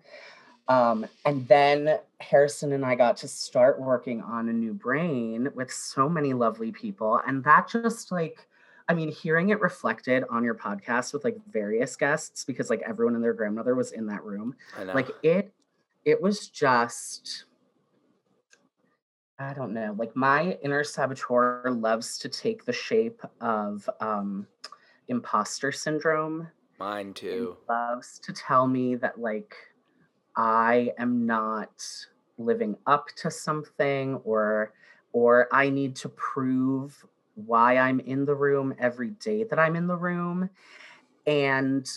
um, and then Harrison and I got to start working on a new brain with so many lovely people. And that just like, I mean, hearing it reflected on your podcast with like various guests, because like everyone and their grandmother was in that room, I know. like it, it was just, I don't know. Like my inner saboteur loves to take the shape of um imposter syndrome. Mine too. He loves to tell me that like I am not living up to something or or I need to prove why I'm in the room every day that I'm in the room. And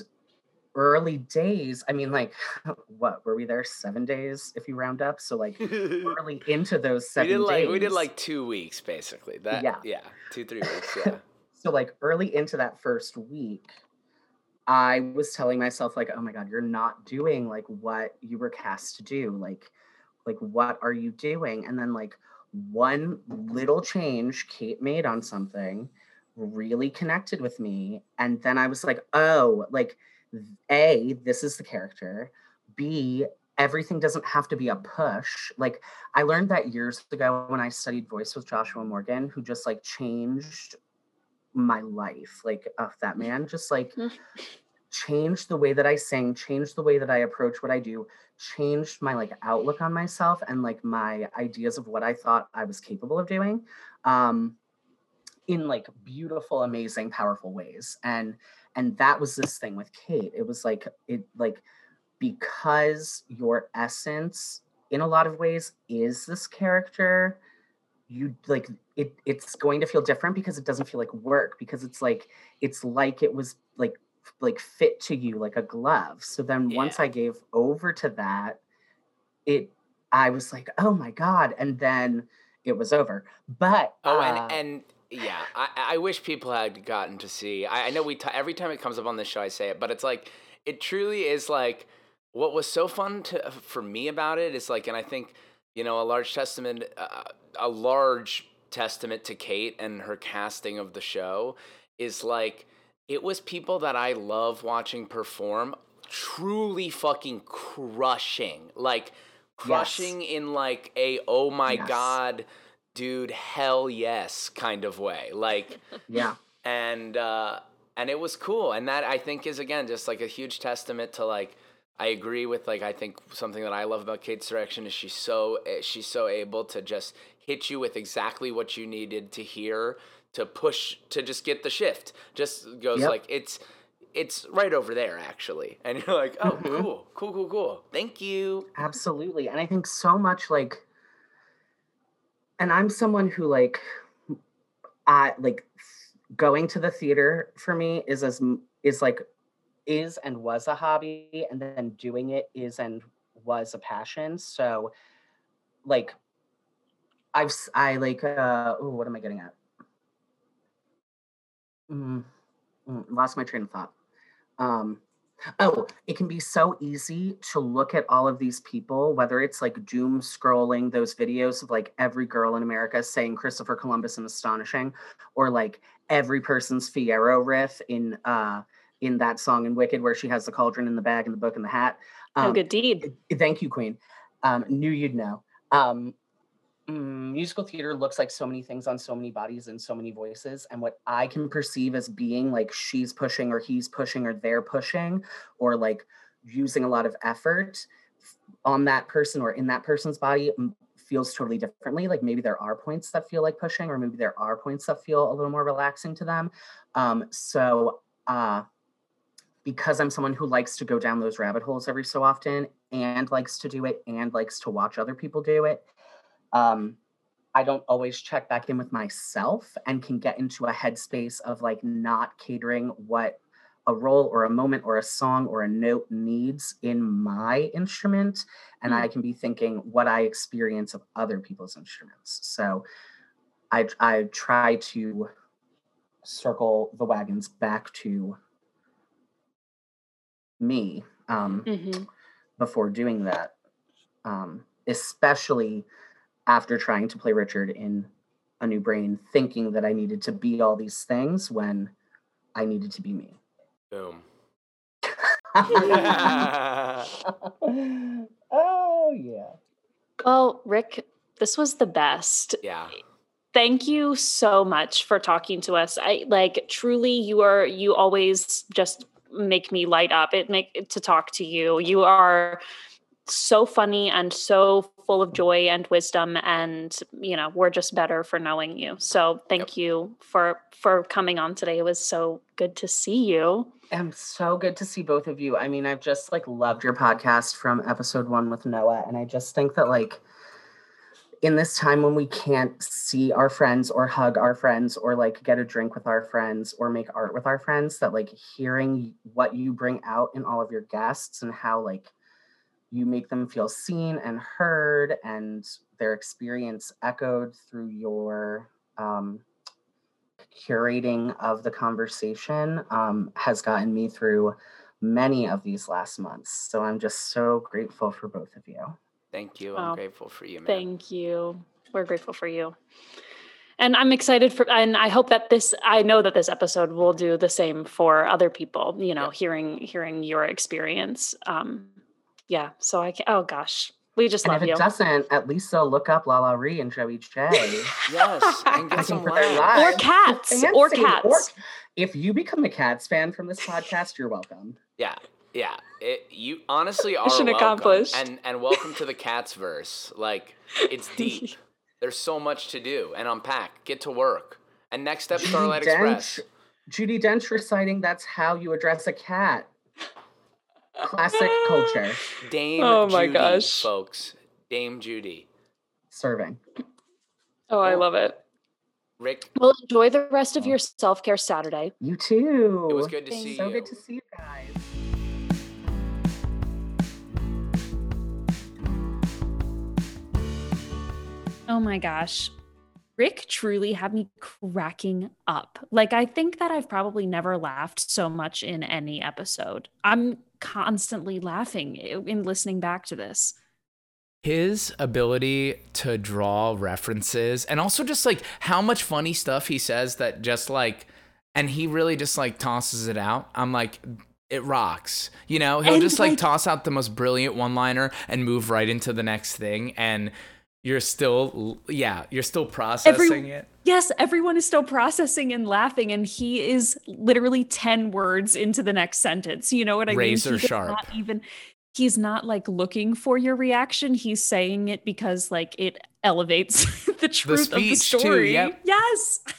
early days, I mean, like, what were we there? Seven days, if you round up. So, like, early into those seven we did like days, we did like two weeks basically. That yeah, Yeah. yeah, two three weeks. Yeah. so like early into that first week, I was telling myself, like, oh my God, you're not doing like what you were cast to do. Like, like, what are you doing? And then, like, one little change Kate made on something really connected with me. And then I was like, oh, like, A, this is the character. B, everything doesn't have to be a push. Like, I learned that years ago when I studied voice with Joshua Morgan, who just like changed my life. Like, uh, that man just like changed the way that I sing, changed the way that I approach what I do, changed my like outlook on myself and like my ideas of what I thought I was capable of doing. Um, in like beautiful amazing powerful ways and and that was this thing with kate. It was like it like because your essence in a lot of ways is this character you like it it's going to feel different because it doesn't feel like work because it's like it's like it was like like fit to you like a glove. So then once i gave over to that it i was like oh my god and then it was over. But Oh, uh, and and yeah, I, I wish people had gotten to see. I, I know we t- every time it comes up on this show, I say it, but it's like it truly is like what was so fun to for me about it is like, and I think you know a large testament, uh, a large testament to Kate and her casting of the show is like it was people that I love watching perform, truly fucking crushing, like crushing in like a oh my Yes. god dude hell yes kind of way like yeah and uh and it was cool and that i think is again just like a huge testament to like i agree with like i think something that i love about kate's direction is she's so eh, she's so able to just hit you with exactly what you needed to hear to push to just get the shift just goes Yep. like it's it's right over there actually and you're like oh Mhm. cool cool cool cool thank you Absolutely. And I think so much like and I'm someone who like I like going to the theater for me is as is like is and was a hobby and then doing it is and was a passion. So like I've I like uh oh what am I getting at? Mm, mm, lost my train of thought. Um Oh, it can be so easy to look at all of these people, whether it's like doom scrolling those videos of like every girl in America saying Christopher Columbus and astonishing, or like every person's Fiyero riff in uh in that song in Wicked where she has the cauldron in the bag and the book and the hat. no Um, good deed. Thank you, Queen. Um, knew you'd know. Um, mm, musical theater looks like so many things on so many bodies and so many voices. And what I can perceive as being like she's pushing or he's pushing or they're pushing or like using a lot of effort on that person or in that person's body feels totally differently. Like maybe there are points that feel like pushing, or maybe there are points that feel a little more relaxing to them. Um, so, uh, because I'm someone who likes to go down those rabbit holes every so often and likes to do it and likes to watch other people do it, um, I don't always check back in with myself and can get into a headspace of like not catering what a role or a moment or a song or a note needs in my instrument. And I can be thinking what I experience of other people's instruments. So I, I try to circle the wagons back to me um, hmm before doing that, um, especially after trying to play Richard in A New Brain, thinking that I needed to be all these things when I needed to be me. boom oh, yeah. Well, Rick, this was the best. yeah Thank you so much for talking to us. I like truly you are you always just make me light up. It make to talk to you. You are so funny and so full of joy and wisdom and you know we're just better for knowing you. So thank yep. you for for coming on today. It was so good to see you. I'm so good to see both of you. I mean i've just like loved your podcast from episode one with noah and i just think that like in this time when we can't see our friends or hug our friends or like get a drink with our friends or make art with our friends that like hearing what you bring out in all of your guests and how like you make them feel seen and heard and their experience echoed through your um, curating of the conversation um, has gotten me through many of these last months so i'm just so grateful for both of you Thank you. I'm grateful for you, man. Thank you. We're grateful for you. And I'm excited for, and I hope that this, I know that this episode will do the same for other people, you know, yeah. hearing, hearing your experience. Um, yeah. So I can, oh gosh, we just and love if you. it doesn't, at least they'll look up LaLa Ri and Joey Jay. yes, and get some Or cats, or cats. Or, if you become a cats fan from this podcast, you're welcome. Yeah, yeah, it, you honestly are mission welcome. accomplished. And and welcome to the Cats verse. Like it's deep. There's so much to do and unpack. Get to work. And next step, Starlight Express. Judi Dench reciting "That's how you address a cat." Classic culture. Dame oh my Judi, gosh, folks. Dame Judi. Serving. Oh, I love it. Rick. Well, enjoy the rest of your self care Saturday. You too. It was good to Thanks. see so you. So good to see you guys. Oh my gosh. Rick truly had me cracking up. Like, I think that I've probably never laughed so much in any episode. I'm constantly laughing in listening back to this. His ability to draw references and also just like how much funny stuff he says that just like, and he really just like tosses it out. I'm like, it rocks. You know, he'll and just like, like toss out the most brilliant one liner and move right into the next thing. And you're still yeah you're still processing Every, it? Yes everyone is still processing and laughing and he is literally 10 words into the next sentence. You know what i razor mean? Razor sharp not even he's not like looking for your reaction. He's saying it because like it elevates the truth the of the story too, yep. yes!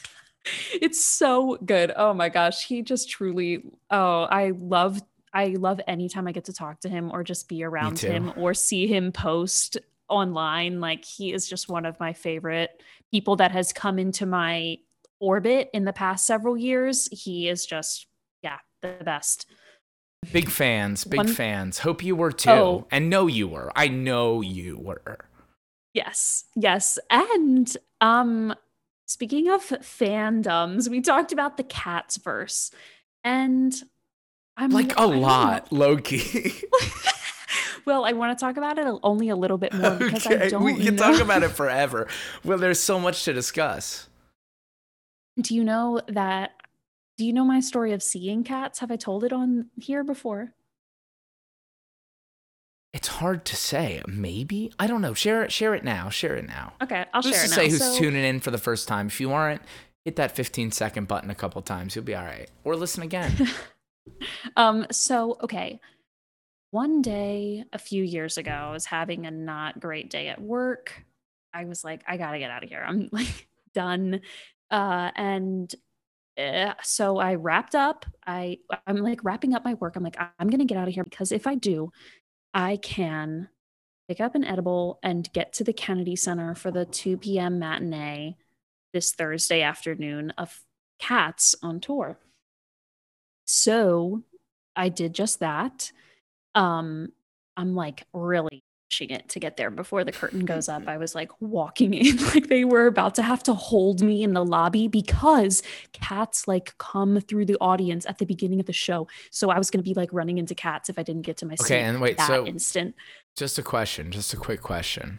It's so good. Oh my gosh he just truly oh i love I love anytime I get to talk to him or just be around him or see him post online. Like he is just one of my favorite people that has come into my orbit in the past several years. He is just, yeah, the best. Big fans, big one, fans. Hope you were too. Oh, and know you were. I know you were. Yes. Yes. And um speaking of fandoms, we talked about the cats verse. And I'm like a lot, Loki. well, I want to talk about it only a little bit more because okay, I don't. We can know. talk about it forever. Well, there's so much to discuss. Do you know that? Do you know my story of seeing cats? Have I told it on here before? It's hard to say. Maybe I don't know. Share it. Share it now. Share it now. Okay, I'll who's share it now. say who's so, tuning in for the first time? If you aren't, hit that 15 second button a couple times. You'll be all right. Or listen again. um. So okay one day a few years ago, I was having a not great day at work. I was like, I gotta get out of here. I'm like done. Uh, and uh, so I wrapped up. I I'm like wrapping up my work. I'm like, I'm gonna get out of here because if I do, I can pick up an edible and get to the Kennedy Center for the 2 p.m. matinee this Thursday afternoon of Cats on tour. So I did just that um i'm like really pushing it to get there before the curtain goes up. I was like walking in like they were about to have to hold me in the lobby because cats like come through the audience at the beginning of the show. So i was going to be like running into cats if i didn't get to my seat okay and wait that so instant. just a question just a quick question.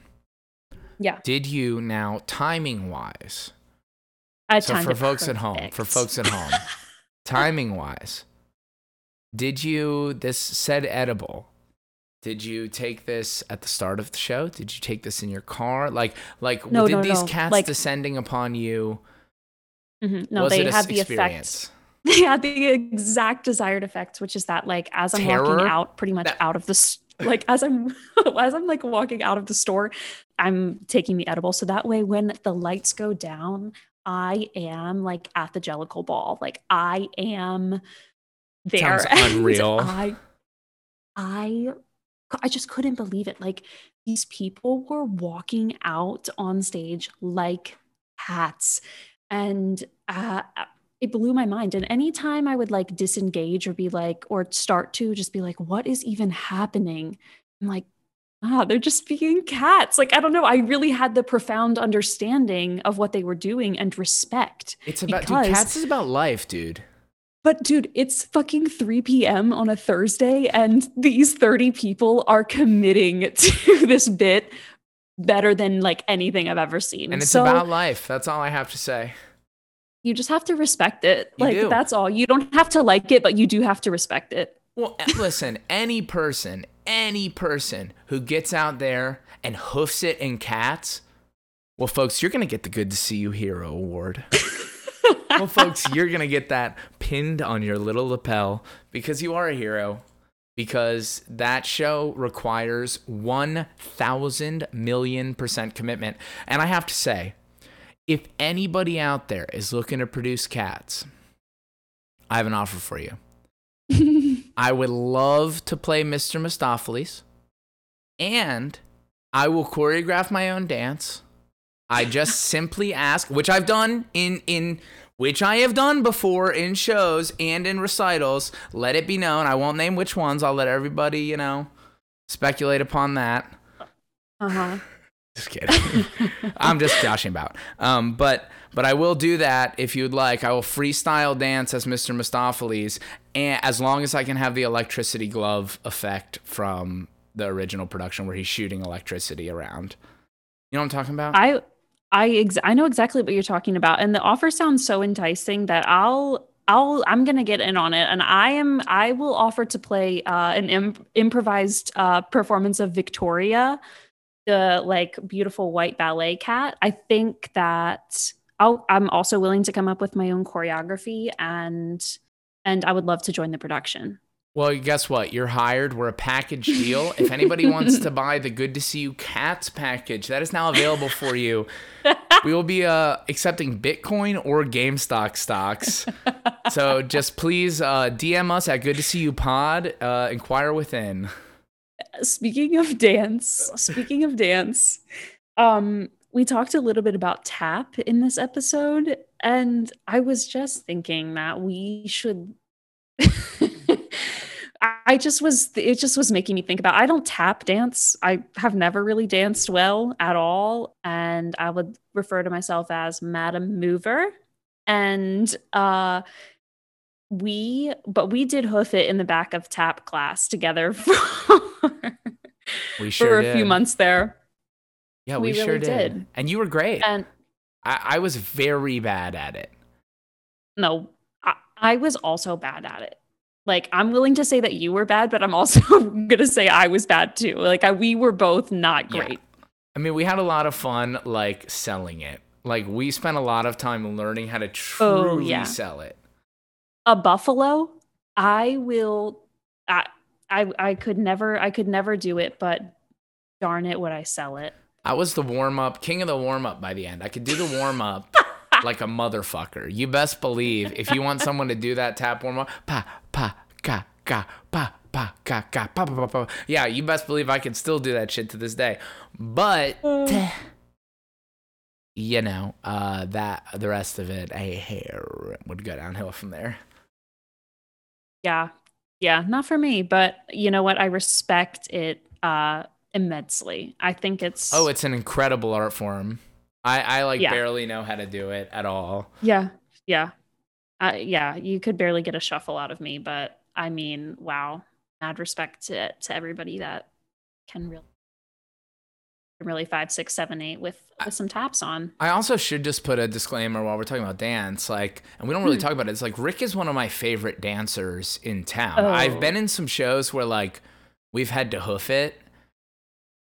Yeah. Did you now timing wise I so for folks perfect. at home for folks at home timing wise did you this said edible? Did you take this at the start of the show? Did you take this in your car? Like like no, did no, these no. cats like, descending upon you? Mm-hmm. No, they had the experience? effect. They had the exact desired effect, which is that like as I'm Terror? walking out, pretty much that- out of the like as I'm as I'm like walking out of the store, I'm taking the edible. So that way when the lights go down, I am like at the Jellicle ball. Like I am there. Sounds unreal. I I I just couldn't believe it. Like these people were walking out on stage like cats. And uh, it blew my mind. And anytime I would like disengage or be like, or start to just be like, what is even happening? I'm like, ah, they're just being cats. Like, I don't know. I really had the profound understanding of what they were doing and respect. It's about dude, cats is about life, dude. But dude, it's fucking 3 p.m. on a Thursday, and these 30 people are committing to this bit better than like anything I've ever seen. And it's so about life. That's all I have to say. you just have to respect it. You like do. that's all. You don't have to like it, but you do have to respect it. Well, eh, listen, any person, any person who gets out there and hoofs it in cats, well, folks, you're going to get the Good to See You Hero Award. well, folks, you're going to get that pinned on your little lapel because you are a hero. Because that show requires 1,000 million percent commitment. And I have to say, if anybody out there is looking to produce cats, I have an offer for you. I would love to play Mr. Mistoffelees, and I will choreograph my own dance. I just simply ask, which I've done in in which I have done before in shows and in recitals. Let it be known. I won't name which ones. I'll let everybody, you know, speculate upon that. Uh-huh. Just kidding. I'm just joshing about. Um, but but I will do that if you'd like. I will freestyle dance as Mr. Mistoffelees, and as long as I can have the electricity glove effect from the original production where he's shooting electricity around. You know what I'm talking about? I I ex- I know exactly what you're talking about and the offer sounds so enticing that I'll I'll I'm going to get in on it and I am I will offer to play uh an Im- improvised uh performance of Victoria the like beautiful white ballet cat. I think that I'll, I'm also willing to come up with my own choreography and and I would love to join the production. Well, guess what? You're hired. We're a package deal. if anybody wants to buy the Good to See You Cats package, that is now available for you. we will be uh, accepting Bitcoin or GameStop stocks. so just please uh, DM us at Good to See You Pod. Uh, inquire within. speaking of dance speaking of dance um we talked a little bit about tap in this episode and i was just thinking that we should i just was it just was making me think about i don't tap dance i have never really danced well at all and i would refer to myself as madam mover and uh we but we did hoof it in the back of tap class together for, We sure for a did. few months there Yeah, we, we sure really did. did. And you were great. and I, I was very bad at it. no I, I was also bad at it like i'm willing to say that you were bad but i'm also gonna say i was bad too like I, we were both not Yeah. great I mean, we had a lot of fun, like selling it. Like we spent a lot of time learning how to oh, truly Oh, yeah. sell it. a buffalo i will I, I i could never i could never do it but darn it would i sell it I was the warm up, king of the warm up by the end. I could do the warm up like a motherfucker. You best believe if you want someone to do that tap warm up, pa, pa, ka, ka, pa, pa, ka, ka, pa, pa, pa, pa. Yeah, you best believe I can still do that shit to this day. But, you know, uh, that, the rest of it, a hair would go downhill from there. yeah yeah not for me but you know what i respect it uh immensely i think it's Oh, it's an incredible art form. I, I like Yeah. barely know how to do it at all. Yeah, yeah, uh, yeah. You could barely get a shuffle out of me, but I mean, wow, mad respect to to everybody that can really, really five, six, seven, eight with with some taps on. I also should just put a disclaimer while we're talking about dance, like, and we don't really Hmm. talk about it. It's like Rick is one of my favorite dancers in town. Oh. I've been in some shows where like we've had to hoof it,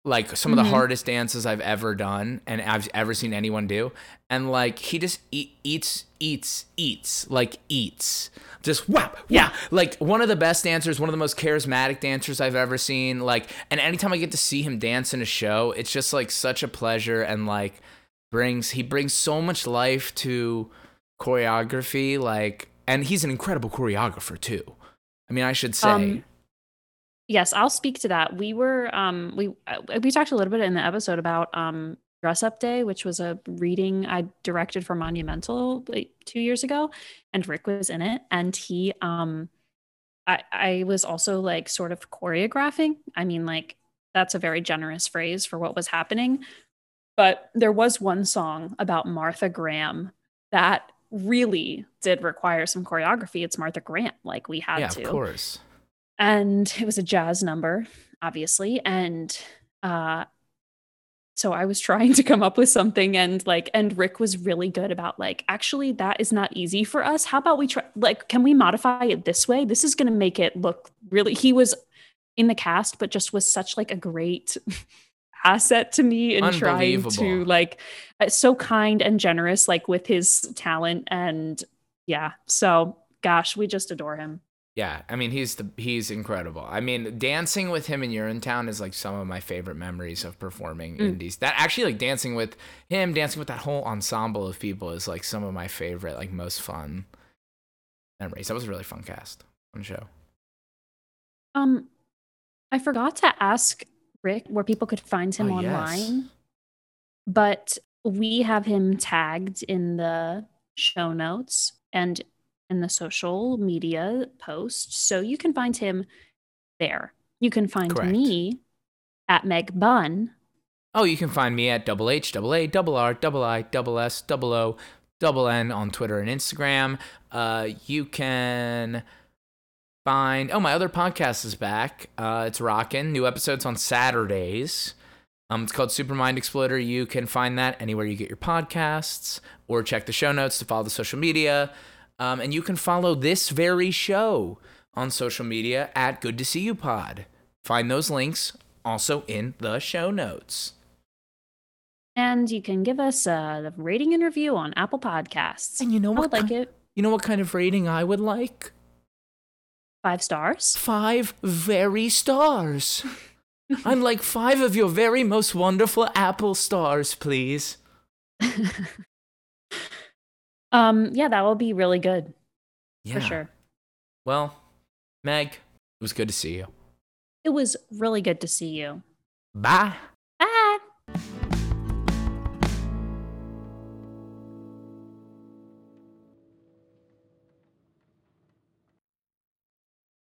like some of the Mhm. hardest dances I've ever done and I've ever seen anyone do. And like he just eat, eats, eats, eats, like eats. Just whap, yeah. Like one of the best dancers, one of the most charismatic dancers I've ever seen. Like, and anytime I get to see him dance in a show, it's just like such a pleasure and like brings he brings so much life to choreography. Like, and he's an incredible choreographer too. I mean, I should say. Um, Yes, I'll speak to that. We were um we uh, we talked a little bit in the episode about um Dress Up Day, which was a reading I directed for Monumental like, 2 years ago and Rick was in it and he um I I was also like sort of choreographing. I mean like that's a very generous phrase for what was happening. But there was one song about Martha Graham that really did require some choreography. It's Martha Graham. Like we had yeah, to of course. And it was a jazz number obviously and uh so i was trying to come up with something and like and rick was really good about like actually that is not easy for us. How about we try like can we modify it this way? This is going to make it look really he was in the cast but just was such like a great asset to me in trying to like uh, so kind and generous like with his talent and yeah so gosh we just adore him Yeah, I mean he's the he's incredible. I mean, dancing with him in Urinetown is like some of my favorite memories of performing Mm. indies. That actually like dancing with him, dancing with that whole ensemble of people is like some of my favorite, like most fun memories. That was a really fun cast, fun show. Um, I forgot to ask Rick where people could find him Oh, yes. online, but we have him tagged in the show notes and in the social media post, so you can find him there. You can find Correct. me at Meg Bunn. Oh, you can find me at double H, double A, double R, double I, double S, double O, double N on Twitter and Instagram. Uh, you can find oh my other podcast is back. Uh, it's rocking. New episodes on Saturdays. Um, it's called Super Mind Exploder. You can find that anywhere you get your podcasts, or check the show notes to follow the social media. Um, and you can follow this very show on social media at Good to See You Pod. Find those links also in the show notes. And you can give us a rating and review on Apple Podcasts. And you know what? I would like it. You know what kind of rating I would like? Five stars. Five very stars. I'd like five of your very most wonderful Apple stars, please. um, yeah, that will be really good Yeah. for sure. Well, Meg, it was good to see you. It was really good to see you. Bye.